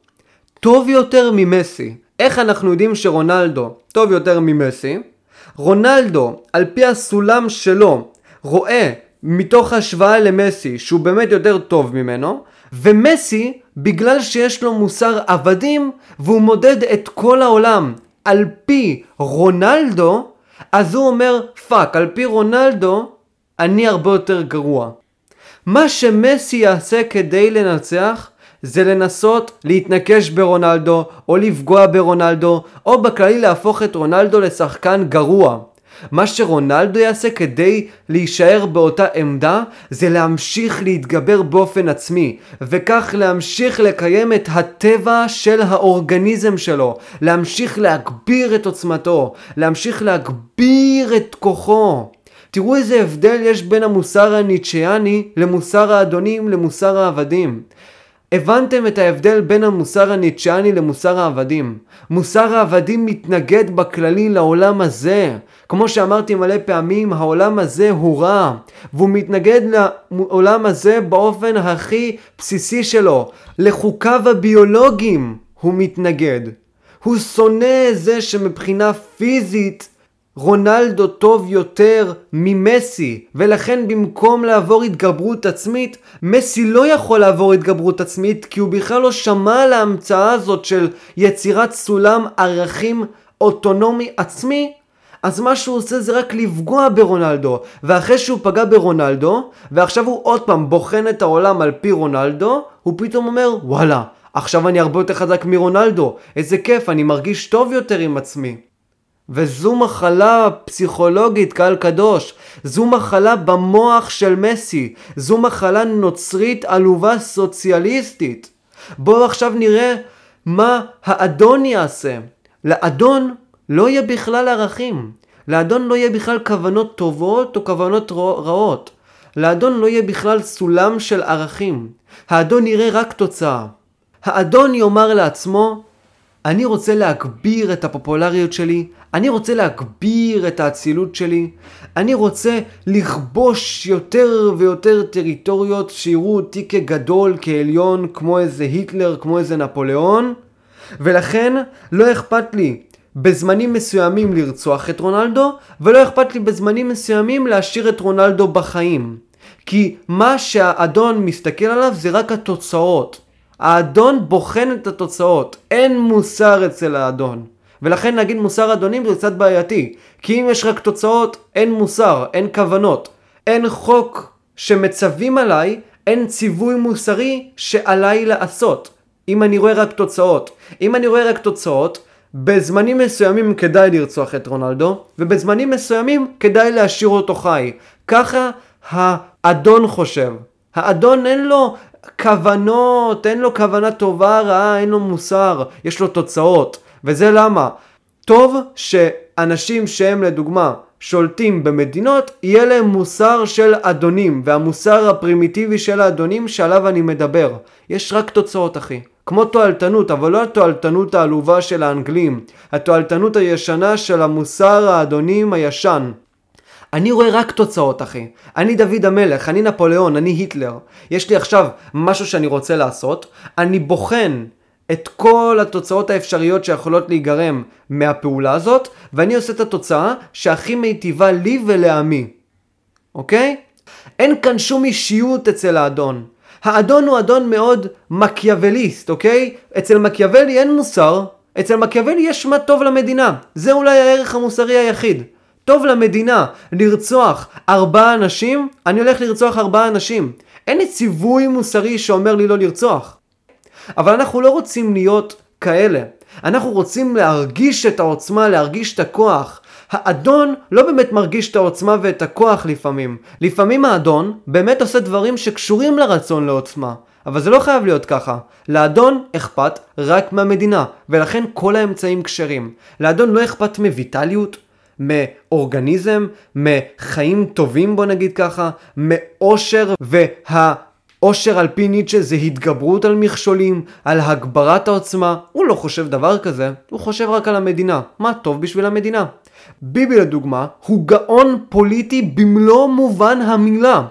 Speaker 1: טוב יותר ממסי. איך אנחנו יודעים שרונלדו טוב יותר ממסי? רונלדו, על פי הסולם שלו, רואה מתוך השוואה למסי שהוא באמת יותר טוב ממנו, ומסי, בגלל שיש לו מוסר עבדים, והוא מודד את כל העולם על פי רונלדו, אז הוא אומר, fuck, על פי רונלדו, אני הרבה יותר גרוע. מה שמסי יעשה כדי לנצח, זה לנסות להתנקש ברונלדו, או לפגוע ברונלדו, או בכללי להפוך את רונלדו לשחקן גרוע. מה שרונלדו יעשה כדי להישאר באותה עמדה זה להמשיך להתגבר באופן עצמי וכך להמשיך לקיים את הטבע של האורגניזם שלו להמשיך להגביר את עוצמתו להמשיך להגביר את כוחו תראו איזה הבדל יש בין המוסר הניטשיאני למוסר האדונים למוסר העבדים הבנתם את ההבדל בין המוסר הניטשיאני למוסר העבדים. מוסר העבדים מתנגד בכללי לעולם הזה. כמו שאמרתי מלא פעמים, העולם הזה הוא רע, והוא מתנגד לעולם הזה באופן הכי בסיסי שלו. לחוקיו הביולוגיים הוא מתנגד. הוא שונא זה שמבחינה פיזית רונלדו טוב יותר ממסי, ולכן במקום לעבור התגברות עצמית, מסי לא יכול לעבור התגברות עצמית כי הוא בכלל לא שמע על ההמצאה הזאת של יצירת סולם ערכים אוטונומי עצמי, אז מה שהוא עושה זה רק לפגוע ברונלדו, ואחרי שהוא פגע ברונלדו, ועכשיו הוא עוד פעם בוחן את העולם על פי רונלדו, הוא פתאום אומר וואלה, עכשיו אני הרבה יותר חזק מרונלדו, איזה כיף, אני מרגיש טוב יותר עם עצמי. וזו מחלה פסיכולוגית, קהל קדוש. זו מחלה במוח של מסי. זו מחלה נוצרית עלובה סוציאליסטית. בואו עכשיו נראה מה האדון יעשה. לאדון לא יהיה בכלל ערכים. לאדון לא יהיה בכלל כוונות טובות או כוונות רעות. לאדון לא יהיה בכלל סולם של ערכים. האדון יראה רק תוצאה. האדון יאמר לעצמו, אני רוצה להגביר את הפופולריות שלי, אני רוצה להגביר את האצילות שלי, אני רוצה לכבוש יותר ויותר טריטוריות שיראו אותי כגדול, כעליון, כמו איזה היטלר, כמו איזה נפוליאון, ולכן לא אכפת לי בזמנים מסוימים לרצוח את רונלדו, ולא אכפת לי בזמנים מסוימים להשאיר את רונלדו בחיים. כי מה שהאדון מסתכל עליו זה רק התוצאות. האדון בוחן את התוצאות, אין מוסר אצל האדון. ולכן להגיד מוסר אדונים זה קצת בעייתי. כי אם יש רק תוצאות, אין מוסר, אין כוונות. אין חוק שמצווים עליי, אין ציווי מוסרי שעליי לעשות. אם אני רואה רק תוצאות. אם אני רואה רק תוצאות, בזמנים מסוימים כדאי לרצוח את רונלדו, ובזמנים מסוימים כדאי להשאיר אותו חי. ככה האדון חושב. האדון אין לו כוונות, אין לו כוונה טובה, רעה, אין לו מוסר, יש לו תוצאות. וזה למה? טוב שאנשים שהם לדוגמה שולטים במדינות, יהיה להם מוסר של אדונים, והמוסר הפרימיטיבי של האדונים שעליו אני מדבר. יש רק תוצאות אחי. כמו תועלתנות, אבל לא התועלתנות העלובה של האנגלים, התועלתנות הישנה של המוסר האדונים הישן. אני רואה רק תוצאות אחי. אני דוד המלך, אני נפוליאון, אני היטלר. יש לי עכשיו משהו שאני רוצה לעשות, אני בוחן את כל התוצאות האפשריות שיכולות להיגרם מהפעולה הזאת, ואני עושה את התוצאה שהכי מיטיבה לי ולעמי. אוקיי? אין כאן שום אישיות אצל האדון. האדון הוא אדון מאוד מקיאווליסט, אוקיי? אצל מקיאוולי אין מוסר, אצל מקיאוולי יש מה טוב למדינה. זה אולי הערך המוסרי היחיד. טוב למדינה לרצוח ארבעה אנשים, אני הולך לרצוח ארבעה אנשים. אין לי ציווי מוסרי שאומר לי לא לרצוח. אבל אנחנו לא רוצים להיות כאלה. אנחנו רוצים להרגיש את העוצמה, להרגיש את הכוח. האדון לא באמת מרגיש את העוצמה ואת הכוח לפעמים. לפעמים האדון באמת עושה דברים שקשורים לרצון לעוצמה. אבל זה לא חייב להיות ככה. לאדון אכפת רק מהמדינה, ולכן כל האמצעים כשרים. לאדון לא אכפת מויטליות, מאורגניזם, מחיים טובים בוא נגיד ככה, מאושר וה... עושר על פי ניטשה זה התגברות על מכשולים, על הגברת העוצמה. הוא לא חושב דבר כזה, הוא חושב רק על המדינה. מה טוב בשביל המדינה. ביבי לדוגמה, הוא גאון פוליטי במלוא מובן המילה.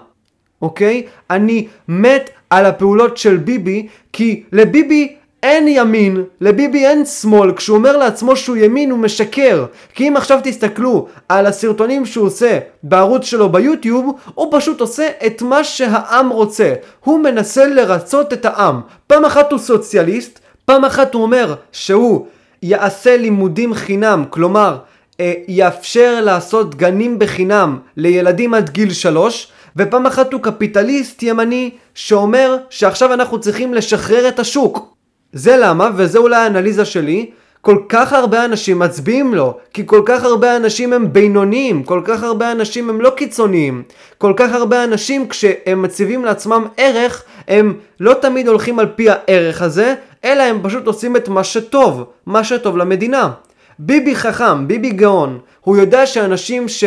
Speaker 1: אוקיי? אני מת על הפעולות של ביבי, כי לביבי אין ימין, לביבי אין שמאל, כשהוא אומר לעצמו שהוא ימין הוא משקר. כי אם עכשיו תסתכלו על הסרטונים שהוא עושה בערוץ שלו ביוטיוב, הוא פשוט עושה את מה שהעם רוצה. הוא מנסה לרצות את העם. פעם אחת הוא סוציאליסט, פעם אחת הוא אומר שהוא יעשה לימודים חינם, כלומר, אה, יאפשר לעשות גנים בחינם לילדים עד גיל שלוש, ופעם אחת הוא קפיטליסט ימני שאומר שעכשיו אנחנו צריכים לשחרר את השוק. זה למה, וזה אולי האנליזה שלי, כל כך הרבה אנשים מצביעים לו, כי כל כך הרבה אנשים הם בינוניים, כל כך הרבה אנשים הם לא קיצוניים, כל כך הרבה אנשים כשהם מציבים לעצמם ערך, הם לא תמיד הולכים על פי הערך הזה, אלא הם פשוט עושים את מה שטוב, מה שטוב למדינה. ביבי חכם, ביבי גאון, הוא יודע שאנשים ש...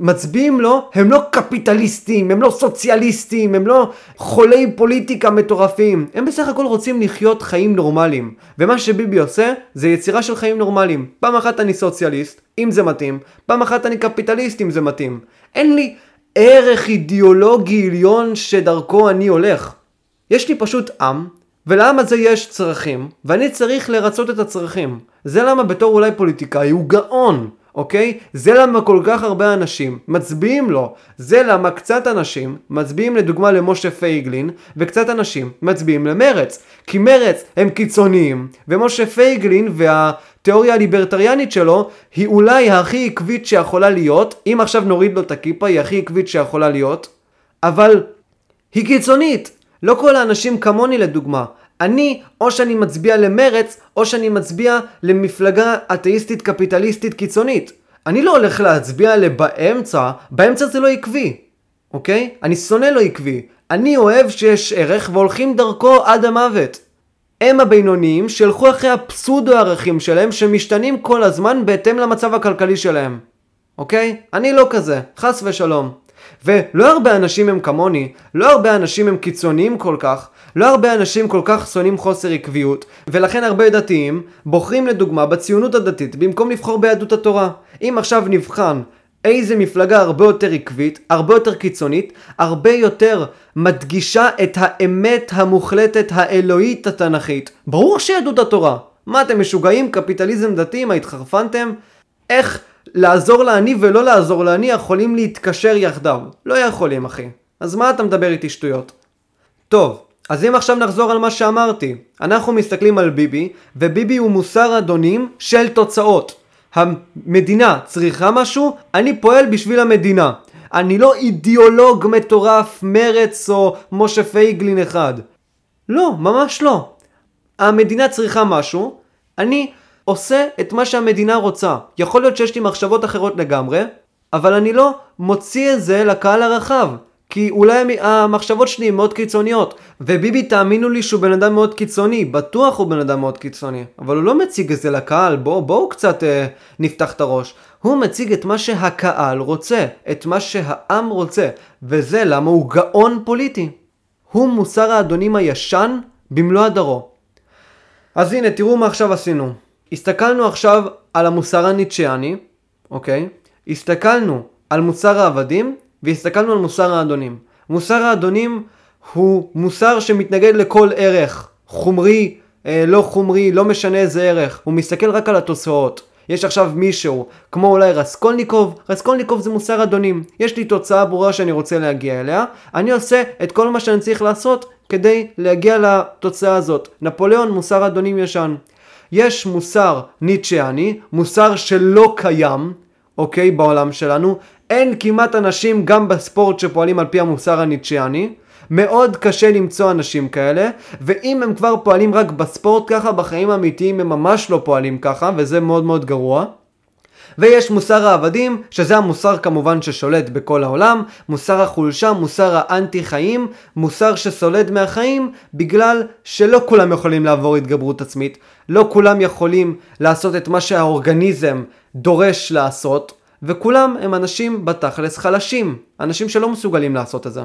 Speaker 1: מצביעים לו, הם לא קפיטליסטים, הם לא סוציאליסטים, הם לא חולי פוליטיקה מטורפים. הם בסך הכל רוצים לחיות חיים נורמליים. ומה שביבי עושה, זה יצירה של חיים נורמליים. פעם אחת אני סוציאליסט, אם זה מתאים, פעם אחת אני קפיטליסט, אם זה מתאים. אין לי ערך אידיאולוגי עליון שדרכו אני הולך. יש לי פשוט עם, ולעם הזה יש צרכים, ואני צריך לרצות את הצרכים. זה למה בתור אולי פוליטיקאי הוא גאון. אוקיי? זה למה כל כך הרבה אנשים מצביעים לו. זה למה קצת אנשים מצביעים לדוגמה למשה פייגלין, וקצת אנשים מצביעים למרץ. כי מרץ הם קיצוניים, ומשה פייגלין והתיאוריה הליברטריאנית שלו היא אולי הכי עקבית שיכולה להיות, אם עכשיו נוריד לו את הכיפה היא הכי עקבית שיכולה להיות, אבל היא קיצונית. לא כל האנשים כמוני לדוגמה. אני, או שאני מצביע למרץ, או שאני מצביע למפלגה אתאיסטית קפיטליסטית קיצונית. אני לא הולך להצביע לבאמצע, באמצע זה לא עקבי, אוקיי? אני שונא לא עקבי. אני אוהב שיש ערך והולכים דרכו עד המוות. הם הבינוניים שהלכו אחרי הפסודו ערכים שלהם שמשתנים כל הזמן בהתאם למצב הכלכלי שלהם. אוקיי? אני לא כזה, חס ושלום. ולא הרבה אנשים הם כמוני, לא הרבה אנשים הם קיצוניים כל כך, לא הרבה אנשים כל כך שונאים חוסר עקביות, ולכן הרבה דתיים בוחרים לדוגמה בציונות הדתית במקום לבחור ביהדות התורה. אם עכשיו נבחן איזה מפלגה הרבה יותר עקבית, הרבה יותר קיצונית, הרבה יותר מדגישה את האמת המוחלטת האלוהית התנ"כית. ברור שיהדות התורה. מה אתם משוגעים? קפיטליזם דתי? מה התחרפנתם? איך לעזור לעני ולא לעזור לעני יכולים להתקשר יחדיו? לא יכולים אחי. אז מה אתה מדבר איתי שטויות? טוב, אז אם עכשיו נחזור על מה שאמרתי, אנחנו מסתכלים על ביבי, וביבי הוא מוסר אדונים של תוצאות. המדינה צריכה משהו, אני פועל בשביל המדינה. אני לא אידיאולוג מטורף, מרץ או משה פייגלין אחד. לא, ממש לא. המדינה צריכה משהו, אני עושה את מה שהמדינה רוצה. יכול להיות שיש לי מחשבות אחרות לגמרי, אבל אני לא מוציא את זה לקהל הרחב. כי אולי המחשבות שלי הן מאוד קיצוניות. וביבי, תאמינו לי שהוא בן אדם מאוד קיצוני, בטוח הוא בן אדם מאוד קיצוני. אבל הוא לא מציג את זה לקהל, בואו בוא קצת אה, נפתח את הראש. הוא מציג את מה שהקהל רוצה, את מה שהעם רוצה, וזה למה הוא גאון פוליטי. הוא מוסר האדונים הישן במלוא הדרו. אז הנה, תראו מה עכשיו עשינו. הסתכלנו עכשיו על המוסר הניטשיאני, אוקיי? הסתכלנו על מוסר העבדים, והסתכלנו על מוסר האדונים. מוסר האדונים הוא מוסר שמתנגד לכל ערך, חומרי, אה, לא חומרי, לא משנה איזה ערך, הוא מסתכל רק על התוצאות. יש עכשיו מישהו, כמו אולי רסקולניקוב, רסקולניקוב זה מוסר אדונים. יש לי תוצאה ברורה שאני רוצה להגיע אליה, אני עושה את כל מה שאני צריך לעשות כדי להגיע לתוצאה הזאת. נפוליאון מוסר אדונים ישן. יש מוסר ניטשיאני, מוסר שלא קיים, אוקיי, בעולם שלנו, אין כמעט אנשים גם בספורט שפועלים על פי המוסר הניטשיאני. מאוד קשה למצוא אנשים כאלה, ואם הם כבר פועלים רק בספורט ככה, בחיים האמיתיים הם ממש לא פועלים ככה, וזה מאוד מאוד גרוע. ויש מוסר העבדים, שזה המוסר כמובן ששולט בכל העולם, מוסר החולשה, מוסר האנטי חיים, מוסר שסולד מהחיים, בגלל שלא כולם יכולים לעבור התגברות עצמית, לא כולם יכולים לעשות את מה שהאורגניזם דורש לעשות, וכולם הם אנשים בתכלס חלשים, אנשים שלא מסוגלים לעשות את זה.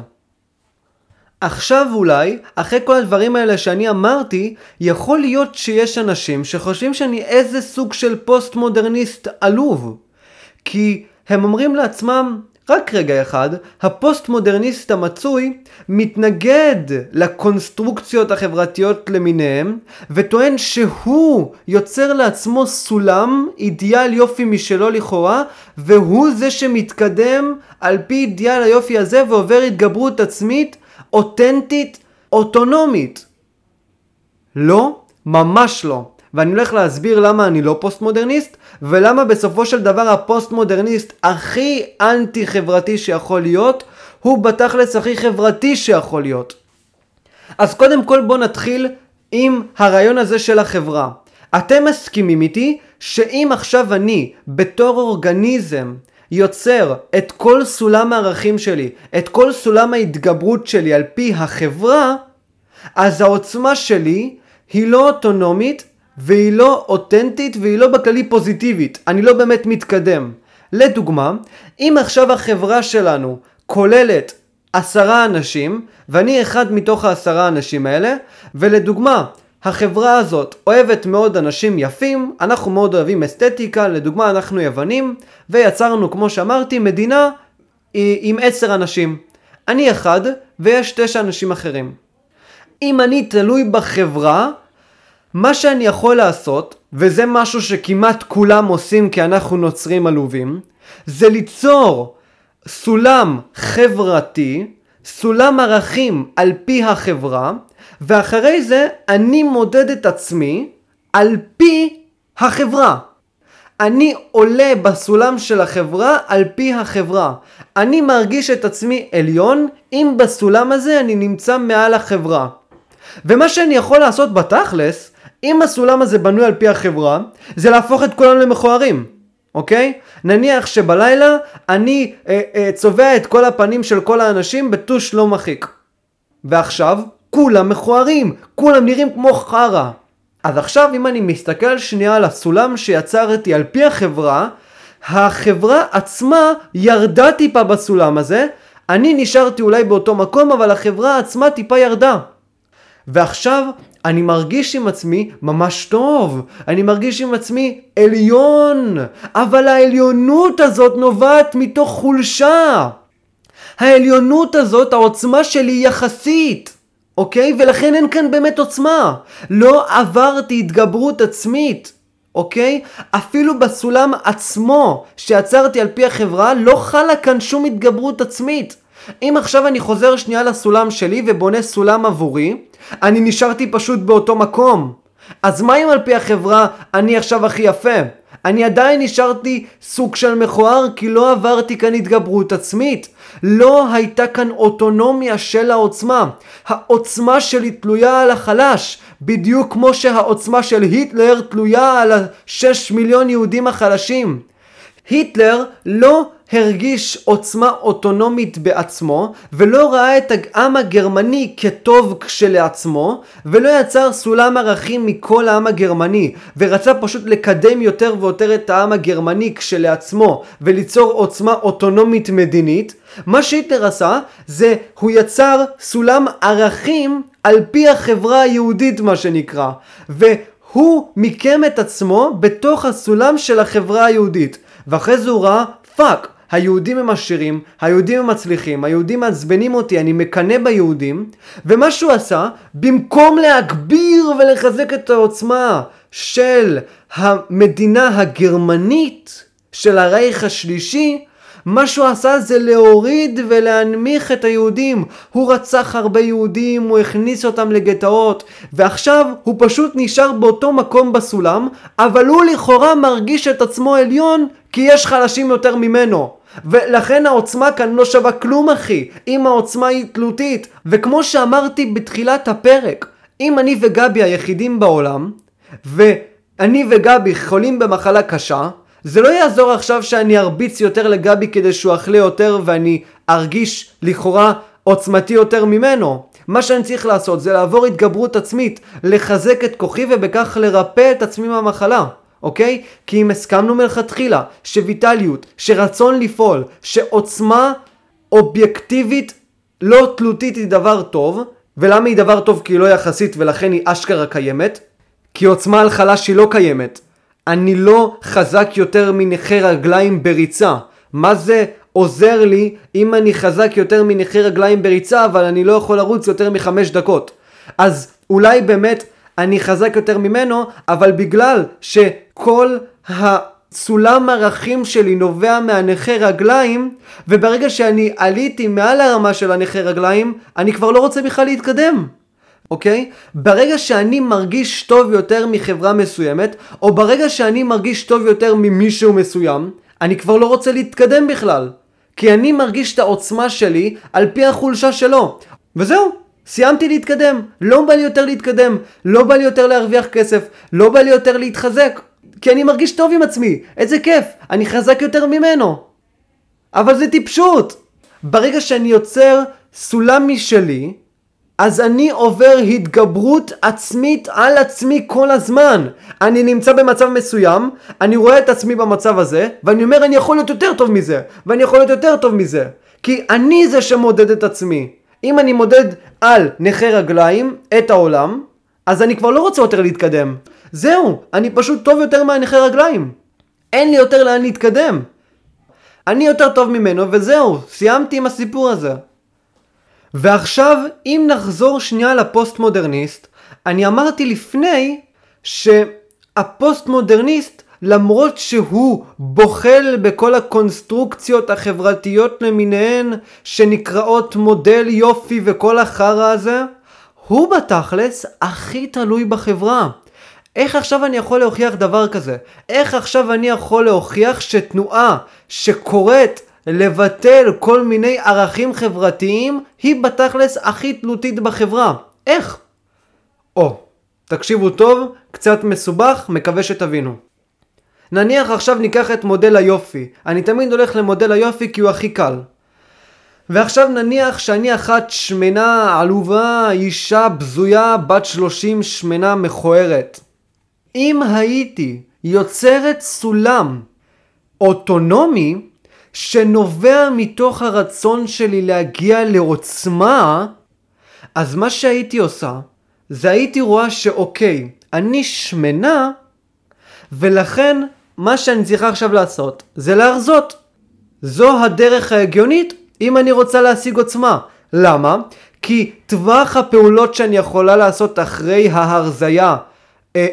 Speaker 1: עכשיו אולי, אחרי כל הדברים האלה שאני אמרתי, יכול להיות שיש אנשים שחושבים שאני איזה סוג של פוסט מודרניסט עלוב. כי הם אומרים לעצמם, רק רגע אחד, הפוסט-מודרניסט המצוי מתנגד לקונסטרוקציות החברתיות למיניהם, וטוען שהוא יוצר לעצמו סולם, אידיאל יופי משלו לכאורה, והוא זה שמתקדם על פי אידיאל היופי הזה ועובר התגברות עצמית, אותנטית, אוטונומית. לא, ממש לא. ואני הולך להסביר למה אני לא פוסט מודרניסט, ולמה בסופו של דבר הפוסט מודרניסט הכי אנטי חברתי שיכול להיות, הוא בתכלס הכי חברתי שיכול להיות. אז קודם כל בואו נתחיל עם הרעיון הזה של החברה. אתם מסכימים איתי שאם עכשיו אני בתור אורגניזם יוצר את כל סולם הערכים שלי, את כל סולם ההתגברות שלי על פי החברה, אז העוצמה שלי היא לא אוטונומית והיא לא אותנטית והיא לא בכללי פוזיטיבית. אני לא באמת מתקדם. לדוגמה, אם עכשיו החברה שלנו כוללת עשרה אנשים, ואני אחד מתוך העשרה אנשים האלה, ולדוגמה, החברה הזאת אוהבת מאוד אנשים יפים, אנחנו מאוד אוהבים אסתטיקה, לדוגמה אנחנו יוונים, ויצרנו כמו שאמרתי מדינה עם עשר אנשים. אני אחד ויש תשע אנשים אחרים. אם אני תלוי בחברה, מה שאני יכול לעשות, וזה משהו שכמעט כולם עושים כי אנחנו נוצרים עלובים, זה ליצור סולם חברתי, סולם ערכים על פי החברה, ואחרי זה אני מודד את עצמי על פי החברה. אני עולה בסולם של החברה על פי החברה. אני מרגיש את עצמי עליון אם בסולם הזה אני נמצא מעל החברה. ומה שאני יכול לעשות בתכלס, אם הסולם הזה בנוי על פי החברה, זה להפוך את כולם למכוערים, אוקיי? נניח שבלילה אני אה, אה, צובע את כל הפנים של כל האנשים בטוש לא מחיק. ועכשיו, כולם מכוערים, כולם נראים כמו חרא. אז עכשיו אם אני מסתכל שנייה על הסולם שיצרתי על פי החברה, החברה עצמה ירדה טיפה בסולם הזה, אני נשארתי אולי באותו מקום אבל החברה עצמה טיפה ירדה. ועכשיו אני מרגיש עם עצמי ממש טוב, אני מרגיש עם עצמי עליון, אבל העליונות הזאת נובעת מתוך חולשה. העליונות הזאת, העוצמה שלי היא יחסית, אוקיי? ולכן אין כאן באמת עוצמה. לא עברתי התגברות עצמית. אוקיי? אפילו בסולם עצמו שיצרתי על פי החברה לא חלה כאן שום התגברות עצמית. אם עכשיו אני חוזר שנייה לסולם שלי ובונה סולם עבורי, אני נשארתי פשוט באותו מקום. אז מה אם על פי החברה אני עכשיו הכי יפה? אני עדיין נשארתי סוג של מכוער כי לא עברתי כאן התגברות עצמית. לא הייתה כאן אוטונומיה של העוצמה. העוצמה שלי תלויה על החלש, בדיוק כמו שהעוצמה של היטלר תלויה על השש מיליון יהודים החלשים. היטלר לא הרגיש עוצמה אוטונומית בעצמו, ולא ראה את העם הגרמני כטוב כשלעצמו, ולא יצר סולם ערכים מכל העם הגרמני, ורצה פשוט לקדם יותר ויותר את העם הגרמני כשלעצמו, וליצור עוצמה אוטונומית מדינית, מה שהיטלר עשה, זה הוא יצר סולם ערכים על פי החברה היהודית מה שנקרא, והוא מיקם את עצמו בתוך הסולם של החברה היהודית. ואחרי זה הוא ראה, fuck, היהודים הם עשירים, היהודים הם מצליחים, היהודים מעצבנים אותי, אני מקנא ביהודים, ומה שהוא עשה, במקום להגביר ולחזק את העוצמה של המדינה הגרמנית, של הרייך השלישי, מה שהוא עשה זה להוריד ולהנמיך את היהודים. הוא רצח הרבה יהודים, הוא הכניס אותם לגטאות, ועכשיו הוא פשוט נשאר באותו מקום בסולם, אבל הוא לכאורה מרגיש את עצמו עליון כי יש חלשים יותר ממנו. ולכן העוצמה כאן לא שווה כלום אחי, אם העוצמה היא תלותית. וכמו שאמרתי בתחילת הפרק, אם אני וגבי היחידים בעולם, ואני וגבי חולים במחלה קשה, זה לא יעזור עכשיו שאני ארביץ יותר לגבי כדי שהוא אכלה יותר ואני ארגיש לכאורה עוצמתי יותר ממנו. מה שאני צריך לעשות זה לעבור התגברות עצמית, לחזק את כוחי ובכך לרפא את עצמי מהמחלה. אוקיי? כי אם הסכמנו מלכתחילה שוויטליות, שרצון לפעול, שעוצמה אובייקטיבית לא תלותית היא דבר טוב, ולמה היא דבר טוב? כי היא לא יחסית ולכן היא אשכרה קיימת, כי עוצמה על חלש היא לא קיימת. אני לא חזק יותר מנכה רגליים בריצה. מה זה עוזר לי אם אני חזק יותר מנכה רגליים בריצה, אבל אני לא יכול לרוץ יותר מחמש דקות. אז אולי באמת אני חזק יותר ממנו, אבל בגלל שכל הסולם ערכים שלי נובע מהנכה רגליים, וברגע שאני עליתי מעל הרמה של הנכה רגליים, אני כבר לא רוצה בכלל להתקדם. אוקיי? ברגע שאני מרגיש טוב יותר מחברה מסוימת, או ברגע שאני מרגיש טוב יותר ממישהו מסוים, אני כבר לא רוצה להתקדם בכלל. כי אני מרגיש את העוצמה שלי על פי החולשה שלו. וזהו, סיימתי להתקדם. לא בא לי יותר להתקדם. לא בא לי יותר להרוויח כסף. לא בא לי יותר להתחזק. כי אני מרגיש טוב עם עצמי. איזה כיף. אני חזק יותר ממנו. אבל זה טיפשות. ברגע שאני יוצר סולם משלי, אז אני עובר התגברות עצמית על עצמי כל הזמן. אני נמצא במצב מסוים, אני רואה את עצמי במצב הזה, ואני אומר אני יכול להיות יותר טוב מזה, ואני יכול להיות יותר טוב מזה. כי אני זה שמודד את עצמי. אם אני מודד על נכה רגליים את העולם, אז אני כבר לא רוצה יותר להתקדם. זהו, אני פשוט טוב יותר מהנכה רגליים. אין לי יותר לאן להתקדם. אני יותר טוב ממנו וזהו, סיימתי עם הסיפור הזה. ועכשיו, אם נחזור שנייה לפוסט מודרניסט, אני אמרתי לפני שהפוסט מודרניסט למרות שהוא בוחל בכל הקונסטרוקציות החברתיות למיניהן שנקראות מודל יופי וכל החרא הזה, הוא בתכלס הכי תלוי בחברה. איך עכשיו אני יכול להוכיח דבר כזה? איך עכשיו אני יכול להוכיח שתנועה שקורית לבטל כל מיני ערכים חברתיים היא בתכלס הכי תלותית בחברה. איך? או, תקשיבו טוב, קצת מסובך, מקווה שתבינו. נניח עכשיו ניקח את מודל היופי. אני תמיד הולך למודל היופי כי הוא הכי קל. ועכשיו נניח שאני אחת שמנה, עלובה, אישה בזויה, בת 30, שמנה, מכוערת. אם הייתי יוצרת סולם אוטונומי, שנובע מתוך הרצון שלי להגיע לעוצמה, אז מה שהייתי עושה, זה הייתי רואה שאוקיי, אני שמנה, ולכן מה שאני צריכה עכשיו לעשות, זה להרזות. זו הדרך ההגיונית אם אני רוצה להשיג עוצמה. למה? כי טווח הפעולות שאני יכולה לעשות אחרי ההרזייה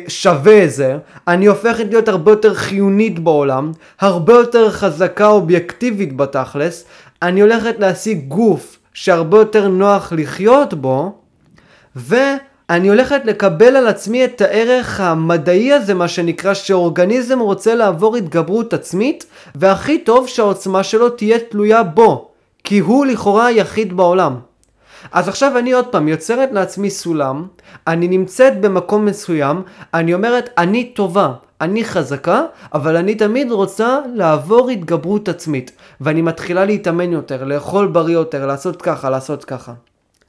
Speaker 1: שווה זה, אני הופכת להיות הרבה יותר חיונית בעולם, הרבה יותר חזקה אובייקטיבית בתכלס, אני הולכת להשיג גוף שהרבה יותר נוח לחיות בו, ואני הולכת לקבל על עצמי את הערך המדעי הזה, מה שנקרא, שאורגניזם רוצה לעבור התגברות עצמית, והכי טוב שהעוצמה שלו תהיה תלויה בו, כי הוא לכאורה היחיד בעולם. אז עכשיו אני עוד פעם יוצרת לעצמי סולם, אני נמצאת במקום מסוים, אני אומרת אני טובה, אני חזקה, אבל אני תמיד רוצה לעבור התגברות עצמית. ואני מתחילה להתאמן יותר, לאכול בריא יותר, לעשות ככה, לעשות ככה.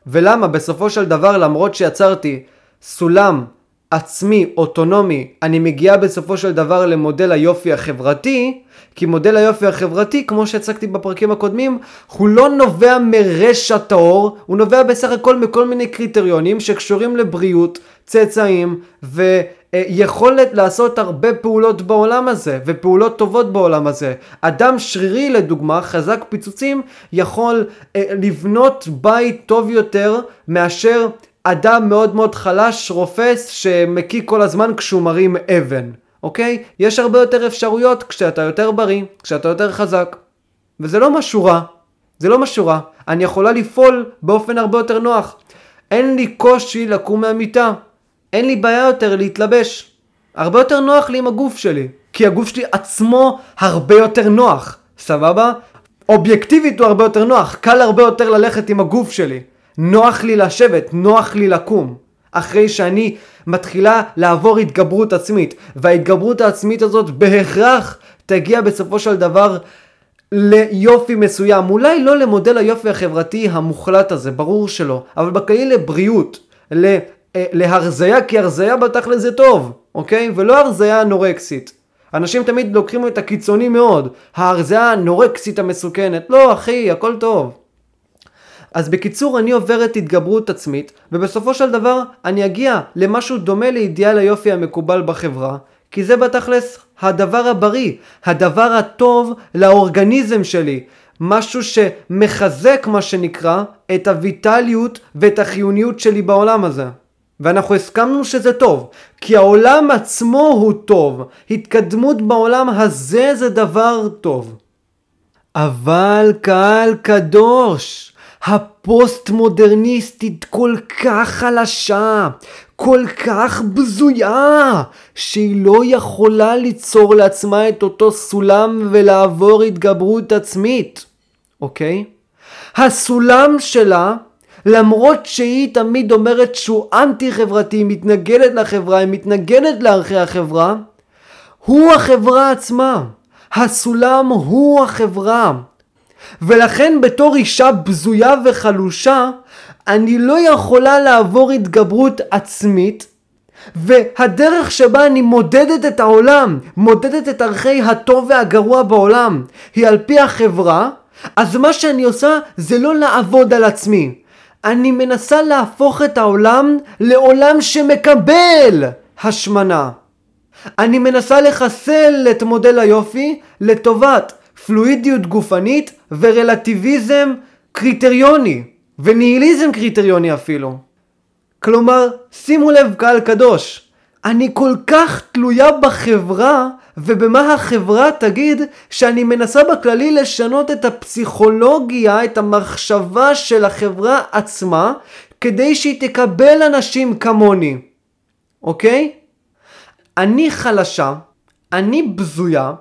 Speaker 1: ולמה? בסופו של דבר, למרות שיצרתי סולם עצמי, אוטונומי, אני מגיעה בסופו של דבר למודל היופי החברתי, כי מודל היופי החברתי, כמו שהצגתי בפרקים הקודמים, הוא לא נובע מרשע טהור, הוא נובע בסך הכל מכל מיני קריטריונים שקשורים לבריאות, צאצאים ויכולת לעשות הרבה פעולות בעולם הזה, ופעולות טובות בעולם הזה. אדם שרירי לדוגמה, חזק פיצוצים, יכול אה, לבנות בית טוב יותר מאשר אדם מאוד מאוד חלש, רופס, שמקיא כל הזמן כשהוא מרים אבן. אוקיי? יש הרבה יותר אפשרויות כשאתה יותר בריא, כשאתה יותר חזק. וזה לא משהו רע. זה לא משהו רע. אני יכולה לפעול באופן הרבה יותר נוח. אין לי קושי לקום מהמיטה. אין לי בעיה יותר להתלבש. הרבה יותר נוח לי עם הגוף שלי. כי הגוף שלי עצמו הרבה יותר נוח. סבבה? אובייקטיבית הוא הרבה יותר נוח. קל הרבה יותר ללכת עם הגוף שלי. נוח לי לשבת, נוח לי לקום. אחרי שאני מתחילה לעבור התגברות עצמית, וההתגברות העצמית הזאת בהכרח תגיע בסופו של דבר ליופי מסוים, אולי לא למודל היופי החברתי המוחלט הזה, ברור שלא, אבל בכללי לבריאות, אה, להרזיה, כי הרזיה בתכל'ס זה טוב, אוקיי? ולא הרזיה אנורקסית. אנשים תמיד לוקחים את הקיצוני מאוד, ההרזיה האנורקסית המסוכנת, לא אחי, הכל טוב. אז בקיצור אני עוברת התגברות עצמית, ובסופו של דבר אני אגיע למשהו דומה לאידיאל היופי המקובל בחברה, כי זה בתכלס הדבר הבריא, הדבר הטוב לאורגניזם שלי. משהו שמחזק מה שנקרא את הויטליות ואת החיוניות שלי בעולם הזה. ואנחנו הסכמנו שזה טוב, כי העולם עצמו הוא טוב, התקדמות בעולם הזה זה דבר טוב. אבל קהל קדוש, הפוסט מודרניסטית כל כך חלשה, כל כך בזויה, שהיא לא יכולה ליצור לעצמה את אותו סולם ולעבור התגברות עצמית, אוקיי? הסולם שלה, למרות שהיא תמיד אומרת שהוא אנטי חברתי, היא מתנגדת לחברה, היא מתנגדת לערכי החברה, הוא החברה עצמה. הסולם הוא החברה. ולכן בתור אישה בזויה וחלושה, אני לא יכולה לעבור התגברות עצמית, והדרך שבה אני מודדת את העולם, מודדת את ערכי הטוב והגרוע בעולם, היא על פי החברה, אז מה שאני עושה זה לא לעבוד על עצמי. אני מנסה להפוך את העולם לעולם שמקבל השמנה. אני מנסה לחסל את מודל היופי לטובת פלואידיות גופנית ורלטיביזם קריטריוני, וניהיליזם קריטריוני אפילו. כלומר, שימו לב קהל קדוש, אני כל כך תלויה בחברה ובמה החברה תגיד שאני מנסה בכללי לשנות את הפסיכולוגיה, את המחשבה של החברה עצמה כדי שהיא תקבל אנשים כמוני, אוקיי? אני חלשה, אני בזויה,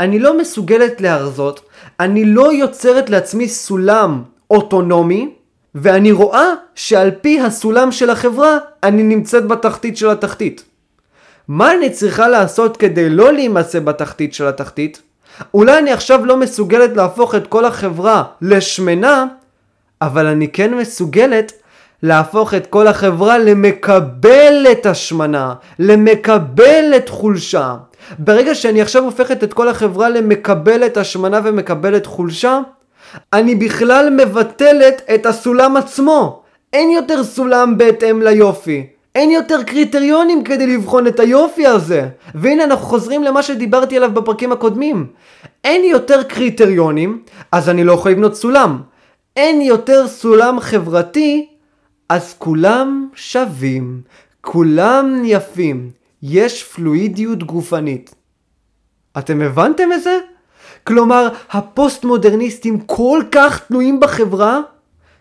Speaker 1: אני לא מסוגלת להרזות, אני לא יוצרת לעצמי סולם אוטונומי, ואני רואה שעל פי הסולם של החברה אני נמצאת בתחתית של התחתית. מה אני צריכה לעשות כדי לא להימצא בתחתית של התחתית? אולי אני עכשיו לא מסוגלת להפוך את כל החברה לשמנה, אבל אני כן מסוגלת להפוך את כל החברה למקבלת השמנה, למקבלת חולשה. ברגע שאני עכשיו הופכת את כל החברה למקבלת השמנה ומקבלת חולשה, אני בכלל מבטלת את הסולם עצמו. אין יותר סולם בהתאם ליופי. אין יותר קריטריונים כדי לבחון את היופי הזה. והנה אנחנו חוזרים למה שדיברתי עליו בפרקים הקודמים. אין יותר קריטריונים, אז אני לא יכול לבנות סולם. אין יותר סולם חברתי, אז כולם שווים, כולם יפים, יש פלואידיות גופנית. אתם הבנתם את זה? כלומר, הפוסט מודרניסטים כל כך תלויים בחברה,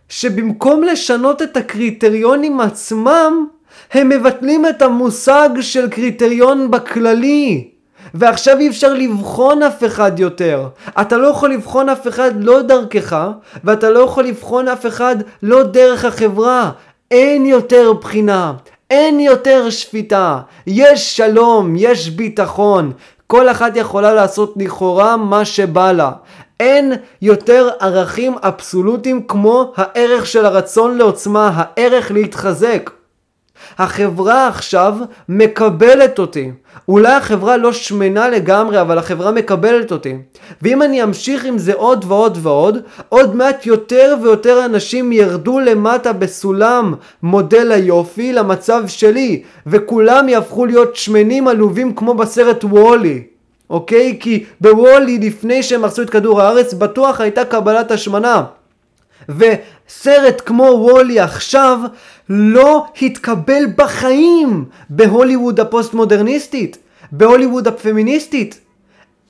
Speaker 1: שבמקום לשנות את הקריטריונים עצמם, הם מבטלים את המושג של קריטריון בכללי. ועכשיו אי אפשר לבחון אף אחד יותר. אתה לא יכול לבחון אף אחד לא דרכך, ואתה לא יכול לבחון אף אחד לא דרך החברה. אין יותר בחינה, אין יותר שפיטה, יש שלום, יש ביטחון, כל אחת יכולה לעשות לכאורה מה שבא לה. אין יותר ערכים אבסולוטיים כמו הערך של הרצון לעוצמה, הערך להתחזק. החברה עכשיו מקבלת אותי. אולי החברה לא שמנה לגמרי, אבל החברה מקבלת אותי. ואם אני אמשיך עם זה עוד ועוד ועוד, עוד מעט יותר ויותר אנשים ירדו למטה בסולם מודל היופי למצב שלי, וכולם יהפכו להיות שמנים עלובים כמו בסרט וולי. אוקיי? כי בוולי לפני שהם הרסו את כדור הארץ בטוח הייתה קבלת השמנה. וסרט כמו WALL-E עכשיו לא התקבל בחיים בהוליווד הפוסט מודרניסטית, בהוליווד הפמיניסטית.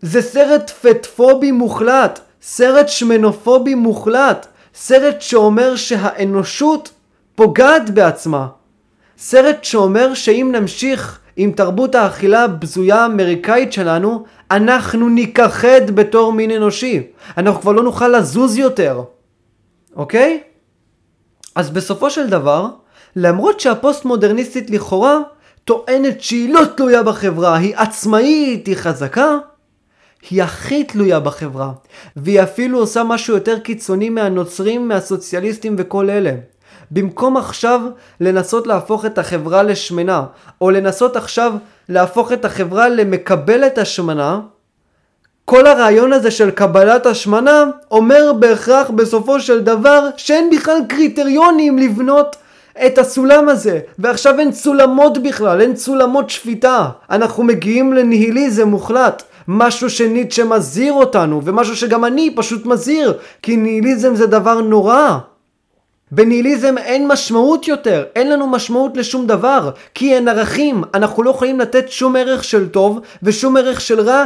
Speaker 1: זה סרט פטפובי מוחלט, סרט שמנופובי מוחלט, סרט שאומר שהאנושות פוגעת בעצמה. סרט שאומר שאם נמשיך עם תרבות האכילה הבזויה האמריקאית שלנו, אנחנו ניכחד בתור מין אנושי. אנחנו כבר לא נוכל לזוז יותר. אוקיי? אז בסופו של דבר, למרות שהפוסט מודרניסטית לכאורה טוענת שהיא לא תלויה בחברה, היא עצמאית, היא חזקה, היא הכי תלויה בחברה, והיא אפילו עושה משהו יותר קיצוני מהנוצרים, מהסוציאליסטים וכל אלה. במקום עכשיו לנסות להפוך את החברה לשמנה, או לנסות עכשיו להפוך את החברה למקבלת השמנה, כל הרעיון הזה של קבלת השמנה אומר בהכרח בסופו של דבר שאין בכלל קריטריונים לבנות את הסולם הזה. ועכשיו אין סולמות בכלל, אין סולמות שפיטה. אנחנו מגיעים לניהיליזם מוחלט. משהו שניטשה מזהיר אותנו, ומשהו שגם אני פשוט מזהיר, כי ניהיליזם זה דבר נורא. בניהיליזם אין משמעות יותר, אין לנו משמעות לשום דבר, כי אין ערכים, אנחנו לא יכולים לתת שום ערך של טוב ושום ערך של רע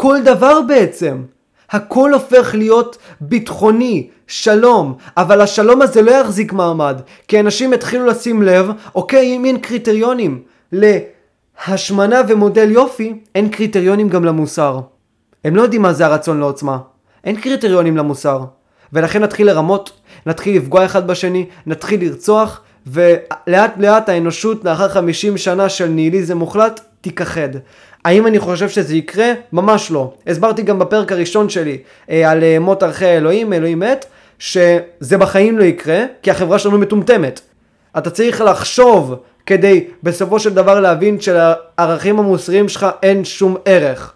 Speaker 1: לכל דבר בעצם. הכל הופך להיות ביטחוני, שלום, אבל השלום הזה לא יחזיק מעמד, כי אנשים התחילו לשים לב, אוקיי, אם אין קריטריונים להשמנה ומודל יופי, אין קריטריונים גם למוסר. הם לא יודעים מה זה הרצון לעוצמה. אין קריטריונים למוסר. ולכן נתחיל לרמות, נתחיל לפגוע אחד בשני, נתחיל לרצוח, ולאט לאט האנושות לאחר 50 שנה של ניהיליזם מוחלט תיכחד. האם אני חושב שזה יקרה? ממש לא. הסברתי גם בפרק הראשון שלי אה, על אה, מות ערכי האלוהים, אלוהים מת, שזה בחיים לא יקרה, כי החברה שלנו מטומטמת. אתה צריך לחשוב כדי בסופו של דבר להבין שלערכים המוסריים שלך אין שום ערך.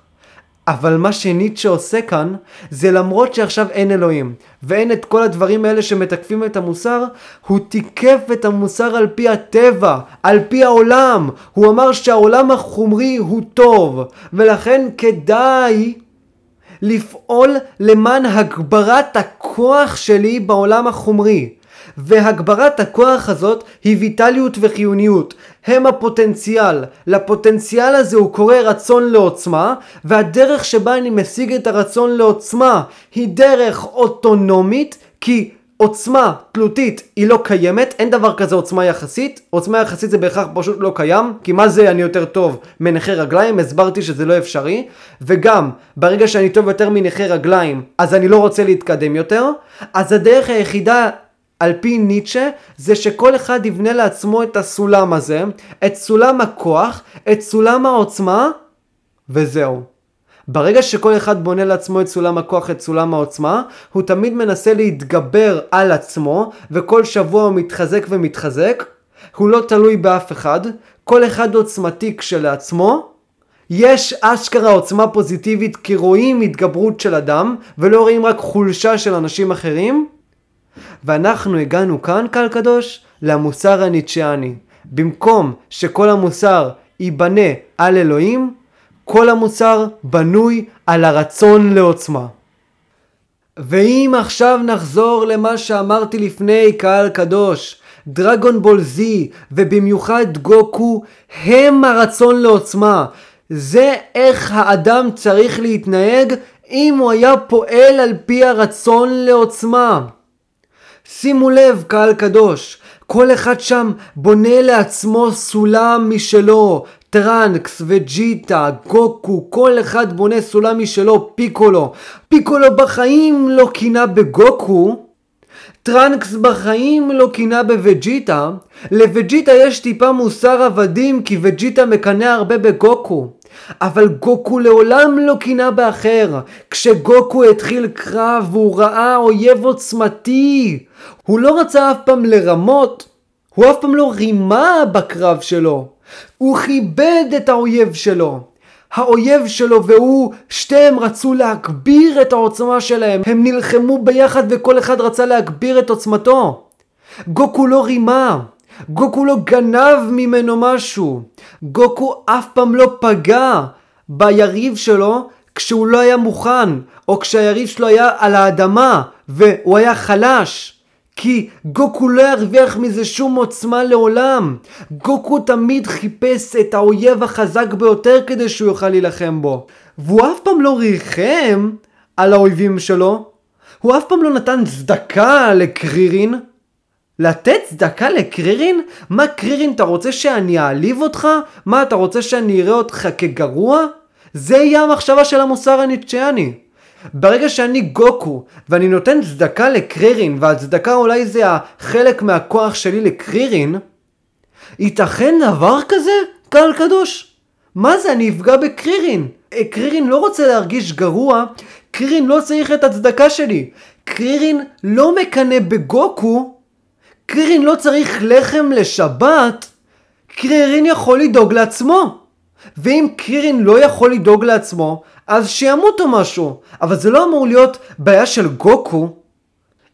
Speaker 1: אבל מה שניטשה עושה כאן, זה למרות שעכשיו אין אלוהים, ואין את כל הדברים האלה שמתקפים את המוסר, הוא תיקף את המוסר על פי הטבע, על פי העולם. הוא אמר שהעולם החומרי הוא טוב, ולכן כדאי לפעול למען הגברת הכוח שלי בעולם החומרי. והגברת הכוח הזאת היא ויטליות וחיוניות. הם הפוטנציאל. לפוטנציאל הזה הוא קורא רצון לעוצמה, והדרך שבה אני משיג את הרצון לעוצמה היא דרך אוטונומית, כי עוצמה תלותית היא לא קיימת, אין דבר כזה עוצמה יחסית, עוצמה יחסית זה בהכרח פשוט לא קיים, כי מה זה אני יותר טוב מנכה רגליים, הסברתי שזה לא אפשרי, וגם ברגע שאני טוב יותר מנכה רגליים, אז אני לא רוצה להתקדם יותר, אז הדרך היחידה על פי ניטשה, זה שכל אחד יבנה לעצמו את הסולם הזה, את סולם הכוח, את סולם העוצמה, וזהו. ברגע שכל אחד בונה לעצמו את סולם הכוח, את סולם העוצמה, הוא תמיד מנסה להתגבר על עצמו, וכל שבוע הוא מתחזק ומתחזק. הוא לא תלוי באף אחד, כל אחד עוצמתי כשלעצמו. יש אשכרה עוצמה פוזיטיבית כי רואים התגברות של אדם, ולא רואים רק חולשה של אנשים אחרים. ואנחנו הגענו כאן, קהל קדוש, למוסר הניטשיאני. במקום שכל המוסר ייבנה על אלוהים, כל המוסר בנוי על הרצון לעוצמה. ואם עכשיו נחזור למה שאמרתי לפני, קהל קדוש, Dragon Ball Z, ובמיוחד גוקו, הם הרצון לעוצמה. זה איך האדם צריך להתנהג אם הוא היה פועל על פי הרצון לעוצמה. שימו לב, קהל קדוש, כל אחד שם בונה לעצמו סולם משלו, טראנקס, וג'יטה, גוקו, כל אחד בונה סולם משלו, פיקולו. פיקולו בחיים לא קינה בגוקו, טראנקס בחיים לא קינה בווג'יטה, לווג'יטה יש טיפה מוסר עבדים כי וג'יטה מקנא הרבה בגוקו. אבל גוקו לעולם לא קינה באחר. כשגוקו התחיל קרב והוא ראה אויב עוצמתי, הוא לא רצה אף פעם לרמות, הוא אף פעם לא רימה בקרב שלו. הוא כיבד את האויב שלו. האויב שלו והוא, שתיהם רצו להגביר את העוצמה שלהם. הם נלחמו ביחד וכל אחד רצה להגביר את עוצמתו. גוקו לא רימה. גוקו לא גנב ממנו משהו. גוקו אף פעם לא פגע ביריב שלו כשהוא לא היה מוכן, או כשהיריב שלו היה על האדמה והוא היה חלש. כי גוקו לא ירוויח מזה שום עוצמה לעולם. גוקו תמיד חיפש את האויב החזק ביותר כדי שהוא יוכל להילחם בו. והוא אף פעם לא ריחם על האויבים שלו. הוא אף פעם לא נתן צדקה לקרירין. לתת צדקה לקרירין? מה קרירין, אתה רוצה שאני אעליב אותך? מה, אתה רוצה שאני אראה אותך כגרוע? זה יהיה המחשבה של המוסר הניטשיאני. ברגע שאני גוקו ואני נותן צדקה לקרירין והצדקה אולי זה החלק מהכוח שלי לקרירין ייתכן דבר כזה? קהל קדוש? מה זה אני אפגע בקרירין? אה, קרירין לא רוצה להרגיש גרוע, קרירין לא צריך את הצדקה שלי. קרירין לא מקנא בגוקו, קרירין לא צריך לחם לשבת, קרירין יכול לדאוג לעצמו. ואם קרירין לא יכול לדאוג לעצמו, אז שימות או משהו. אבל זה לא אמור להיות בעיה של גוקו.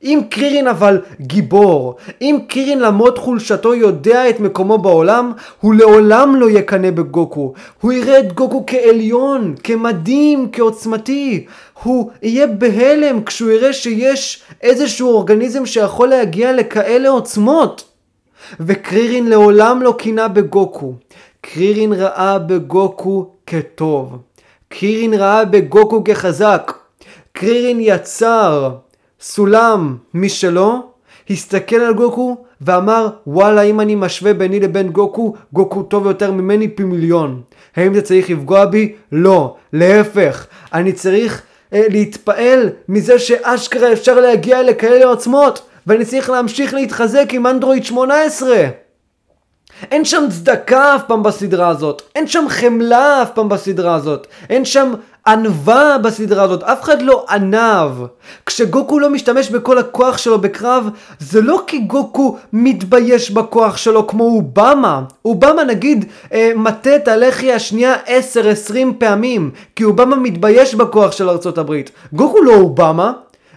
Speaker 1: אם קרירין אבל גיבור, אם קרירין למרות חולשתו יודע את מקומו בעולם, הוא לעולם לא יקנא בגוקו. הוא יראה את גוקו כעליון, כמדהים, כעוצמתי. הוא יהיה בהלם כשהוא יראה שיש איזשהו אורגניזם שיכול להגיע לכאלה עוצמות. וקרירין לעולם לא קינה בגוקו. קרירין ראה בגוקו כטוב. קרירין ראה בגוקו כחזק. קרירין יצר סולם משלו, הסתכל על גוקו ואמר וואלה אם אני משווה ביני לבין גוקו, גוקו טוב יותר ממני פי מיליון. האם זה צריך לפגוע בי? לא. להפך, אני צריך להתפעל מזה שאשכרה אפשר להגיע לכאלה עוצמות ואני צריך להמשיך להתחזק עם אנדרואיד 18. אין שם צדקה אף פעם בסדרה הזאת, אין שם חמלה אף פעם בסדרה הזאת, אין שם ענווה בסדרה הזאת, אף אחד לא ענב. כשגוקו לא משתמש בכל הכוח שלו בקרב, זה לא כי גוקו מתבייש בכוח שלו כמו אובמה. אובמה נגיד אה, מטה את הלחי השנייה 10-20 פעמים, כי אובמה מתבייש בכוח של ארצות הברית. גוקו לא אובמה.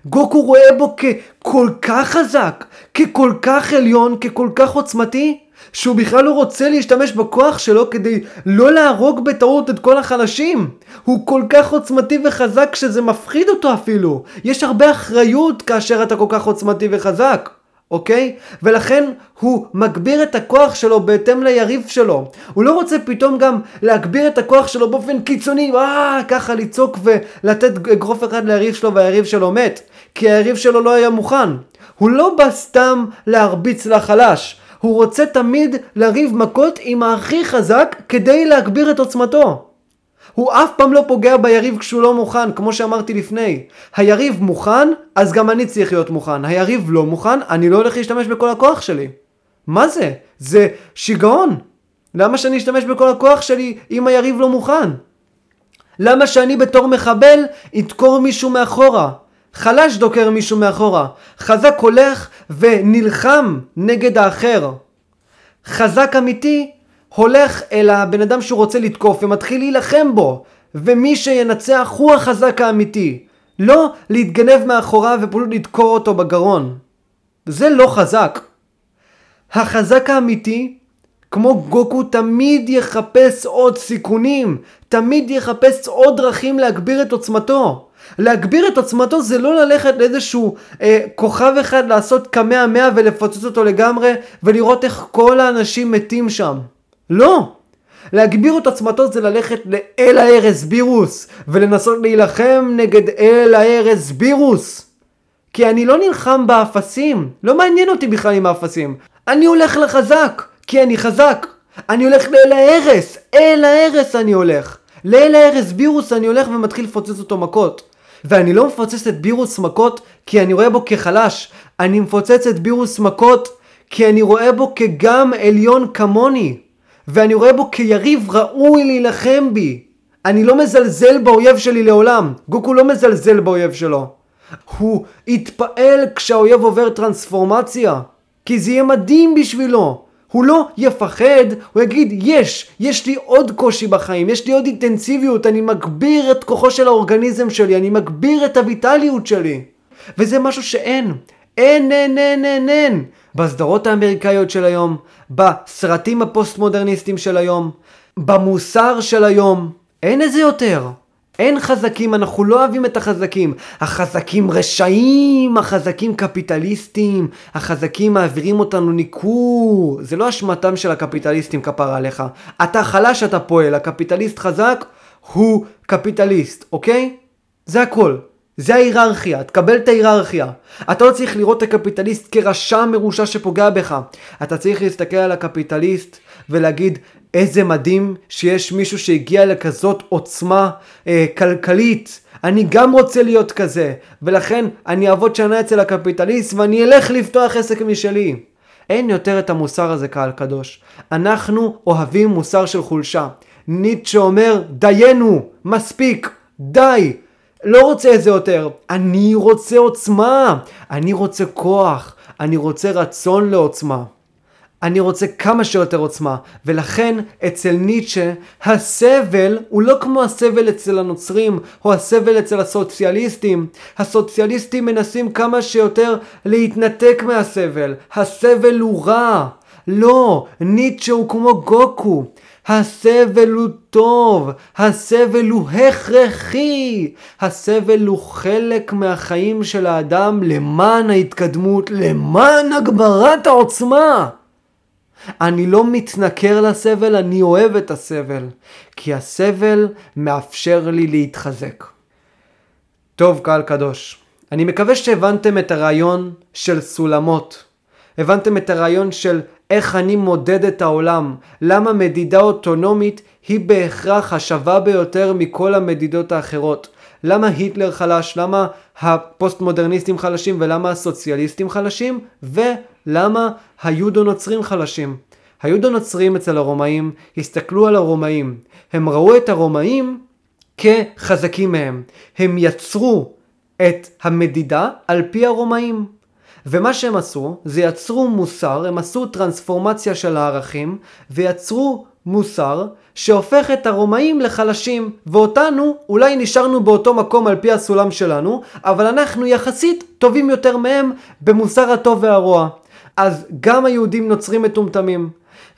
Speaker 1: גוקו רואה בו ככל כך חזק, ככל כך עליון, ככל כך עוצמתי, שהוא בכלל לא רוצה להשתמש בכוח שלו כדי לא להרוג בטעות את כל החלשים. הוא כל כך עוצמתי וחזק שזה מפחיד אותו אפילו. יש הרבה אחריות כאשר אתה כל כך עוצמתי וחזק. אוקיי? ולכן הוא מגביר את הכוח שלו בהתאם ליריב שלו. הוא לא רוצה פתאום גם להגביר את הכוח שלו באופן קיצוני, אה, ככה לצעוק ולתת אגרוף אחד ליריב שלו והיריב שלו מת. כי היריב שלו לא היה מוכן. הוא לא בא סתם להרביץ לחלש. הוא רוצה תמיד לריב מכות עם הכי חזק כדי להגביר את עוצמתו. הוא אף פעם לא פוגע ביריב כשהוא לא מוכן, כמו שאמרתי לפני. היריב מוכן, אז גם אני צריך להיות מוכן. היריב לא מוכן, אני לא הולך להשתמש בכל הכוח שלי. מה זה? זה שיגעון. למה שאני אשתמש בכל הכוח שלי אם היריב לא מוכן? למה שאני בתור מחבל אדקור מישהו מאחורה? חלש דוקר מישהו מאחורה. חזק הולך ונלחם נגד האחר. חזק אמיתי הולך אל הבן אדם שהוא רוצה לתקוף ומתחיל להילחם בו. ומי שינצח הוא החזק האמיתי. לא להתגנב מאחוריו ופשוט לדקור אותו בגרון. זה לא חזק. החזק האמיתי, כמו גוקו, תמיד יחפש עוד סיכונים. תמיד יחפש עוד דרכים להגביר את עוצמתו. להגביר את עוצמתו זה לא ללכת לאיזשהו אה, כוכב אחד לעשות קמע מאה ולפוצץ אותו לגמרי ולראות איך כל האנשים מתים שם. לא! להגביר את עוצמתו זה ללכת לאל הארז בירוס ולנסות להילחם נגד אל הארז בירוס. כי אני לא נלחם באפסים, לא מעניין אותי בכלל עם האפסים. אני הולך לחזק, כי אני חזק. אני הולך לאל ההרס, אל ההרס אני הולך. לאל ההרס בירוס אני הולך ומתחיל לפוצץ אותו מכות. ואני לא מפוצץ את בירוס מכות כי אני רואה בו כחלש, אני מפוצץ את בירוס מכות כי אני רואה בו כגם עליון כמוני, ואני רואה בו כיריב ראוי להילחם בי. אני לא מזלזל באויב שלי לעולם, גוקו לא מזלזל באויב שלו. הוא יתפעל כשהאויב עובר טרנספורמציה, כי זה יהיה מדהים בשבילו. הוא לא יפחד, הוא יגיד, יש, יש לי עוד קושי בחיים, יש לי עוד אינטנסיביות, אני מגביר את כוחו של האורגניזם שלי, אני מגביר את הויטליות שלי. וזה משהו שאין. אין, אין, אין, אין, אין. בסדרות האמריקאיות של היום, בסרטים הפוסט-מודרניסטיים של היום, במוסר של היום, אין את זה יותר. אין חזקים, אנחנו לא אוהבים את החזקים. החזקים רשעים, החזקים קפיטליסטים, החזקים מעבירים אותנו ניכור. זה לא אשמתם של הקפיטליסטים כפרה עליך. אתה חלש, אתה פועל. הקפיטליסט חזק הוא קפיטליסט, אוקיי? זה הכל. זה ההיררכיה, תקבל את ההיררכיה. אתה לא צריך לראות את הקפיטליסט כרשע מרושע שפוגע בך. אתה צריך להסתכל על הקפיטליסט ולהגיד, איזה מדהים שיש מישהו שהגיע לכזאת עוצמה אה, כלכלית. אני גם רוצה להיות כזה, ולכן אני אעבוד שנה אצל הקפיטליסט ואני אלך לפתוח עסק משלי. אין יותר את המוסר הזה קהל קדוש. אנחנו אוהבים מוסר של חולשה. ניטשה אומר, דיינו, מספיק, די. לא רוצה את זה יותר. אני רוצה עוצמה. אני רוצה כוח. אני רוצה רצון לעוצמה. אני רוצה כמה שיותר עוצמה, ולכן אצל ניטשה הסבל הוא לא כמו הסבל אצל הנוצרים או הסבל אצל הסוציאליסטים. הסוציאליסטים מנסים כמה שיותר להתנתק מהסבל, הסבל הוא רע. לא, ניטשה הוא כמו גוקו. הסבל הוא טוב, הסבל הוא הכרחי, הסבל הוא חלק מהחיים של האדם למען ההתקדמות, למען הגברת העוצמה. אני לא מתנכר לסבל, אני אוהב את הסבל, כי הסבל מאפשר לי להתחזק. טוב, קהל קדוש, אני מקווה שהבנתם את הרעיון של סולמות. הבנתם את הרעיון של איך אני מודד את העולם, למה מדידה אוטונומית היא בהכרח השווה ביותר מכל המדידות האחרות. למה היטלר חלש, למה הפוסט מודרניסטים חלשים ולמה הסוציאליסטים חלשים ולמה היודו נוצרים חלשים. היודו נוצרים אצל הרומאים הסתכלו על הרומאים, הם ראו את הרומאים כחזקים מהם, הם יצרו את המדידה על פי הרומאים. ומה שהם עשו, זה יצרו מוסר, הם עשו טרנספורמציה של הערכים, ויצרו מוסר שהופך את הרומאים לחלשים, ואותנו אולי נשארנו באותו מקום על פי הסולם שלנו, אבל אנחנו יחסית טובים יותר מהם במוסר הטוב והרוע. אז גם היהודים נוצרים מטומטמים.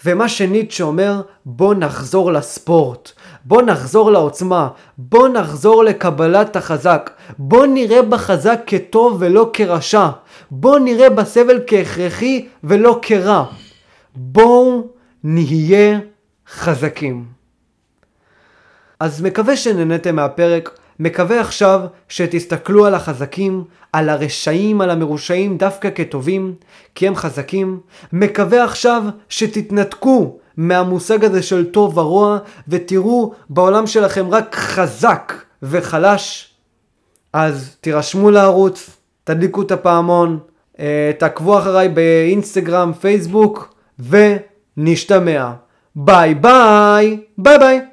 Speaker 1: ומה שניטשה אומר, בוא נחזור לספורט, בוא נחזור לעוצמה, בוא נחזור לקבלת החזק, בוא נראה בחזק כטוב ולא כרשע, בוא נראה בסבל כהכרחי ולא כרע. בואו נהיה חזקים. אז מקווה שנהנתם מהפרק, מקווה עכשיו שתסתכלו על החזקים, על הרשעים, על המרושעים דווקא כטובים, כי הם חזקים. מקווה עכשיו שתתנתקו מהמושג הזה של טוב ורוע, ותראו בעולם שלכם רק חזק וחלש. אז תירשמו לערוץ, תדליקו את הפעמון, אה, תעקבו אחריי באינסטגרם, פייסבוק, ונשתמע. ביי ביי! ביי ביי!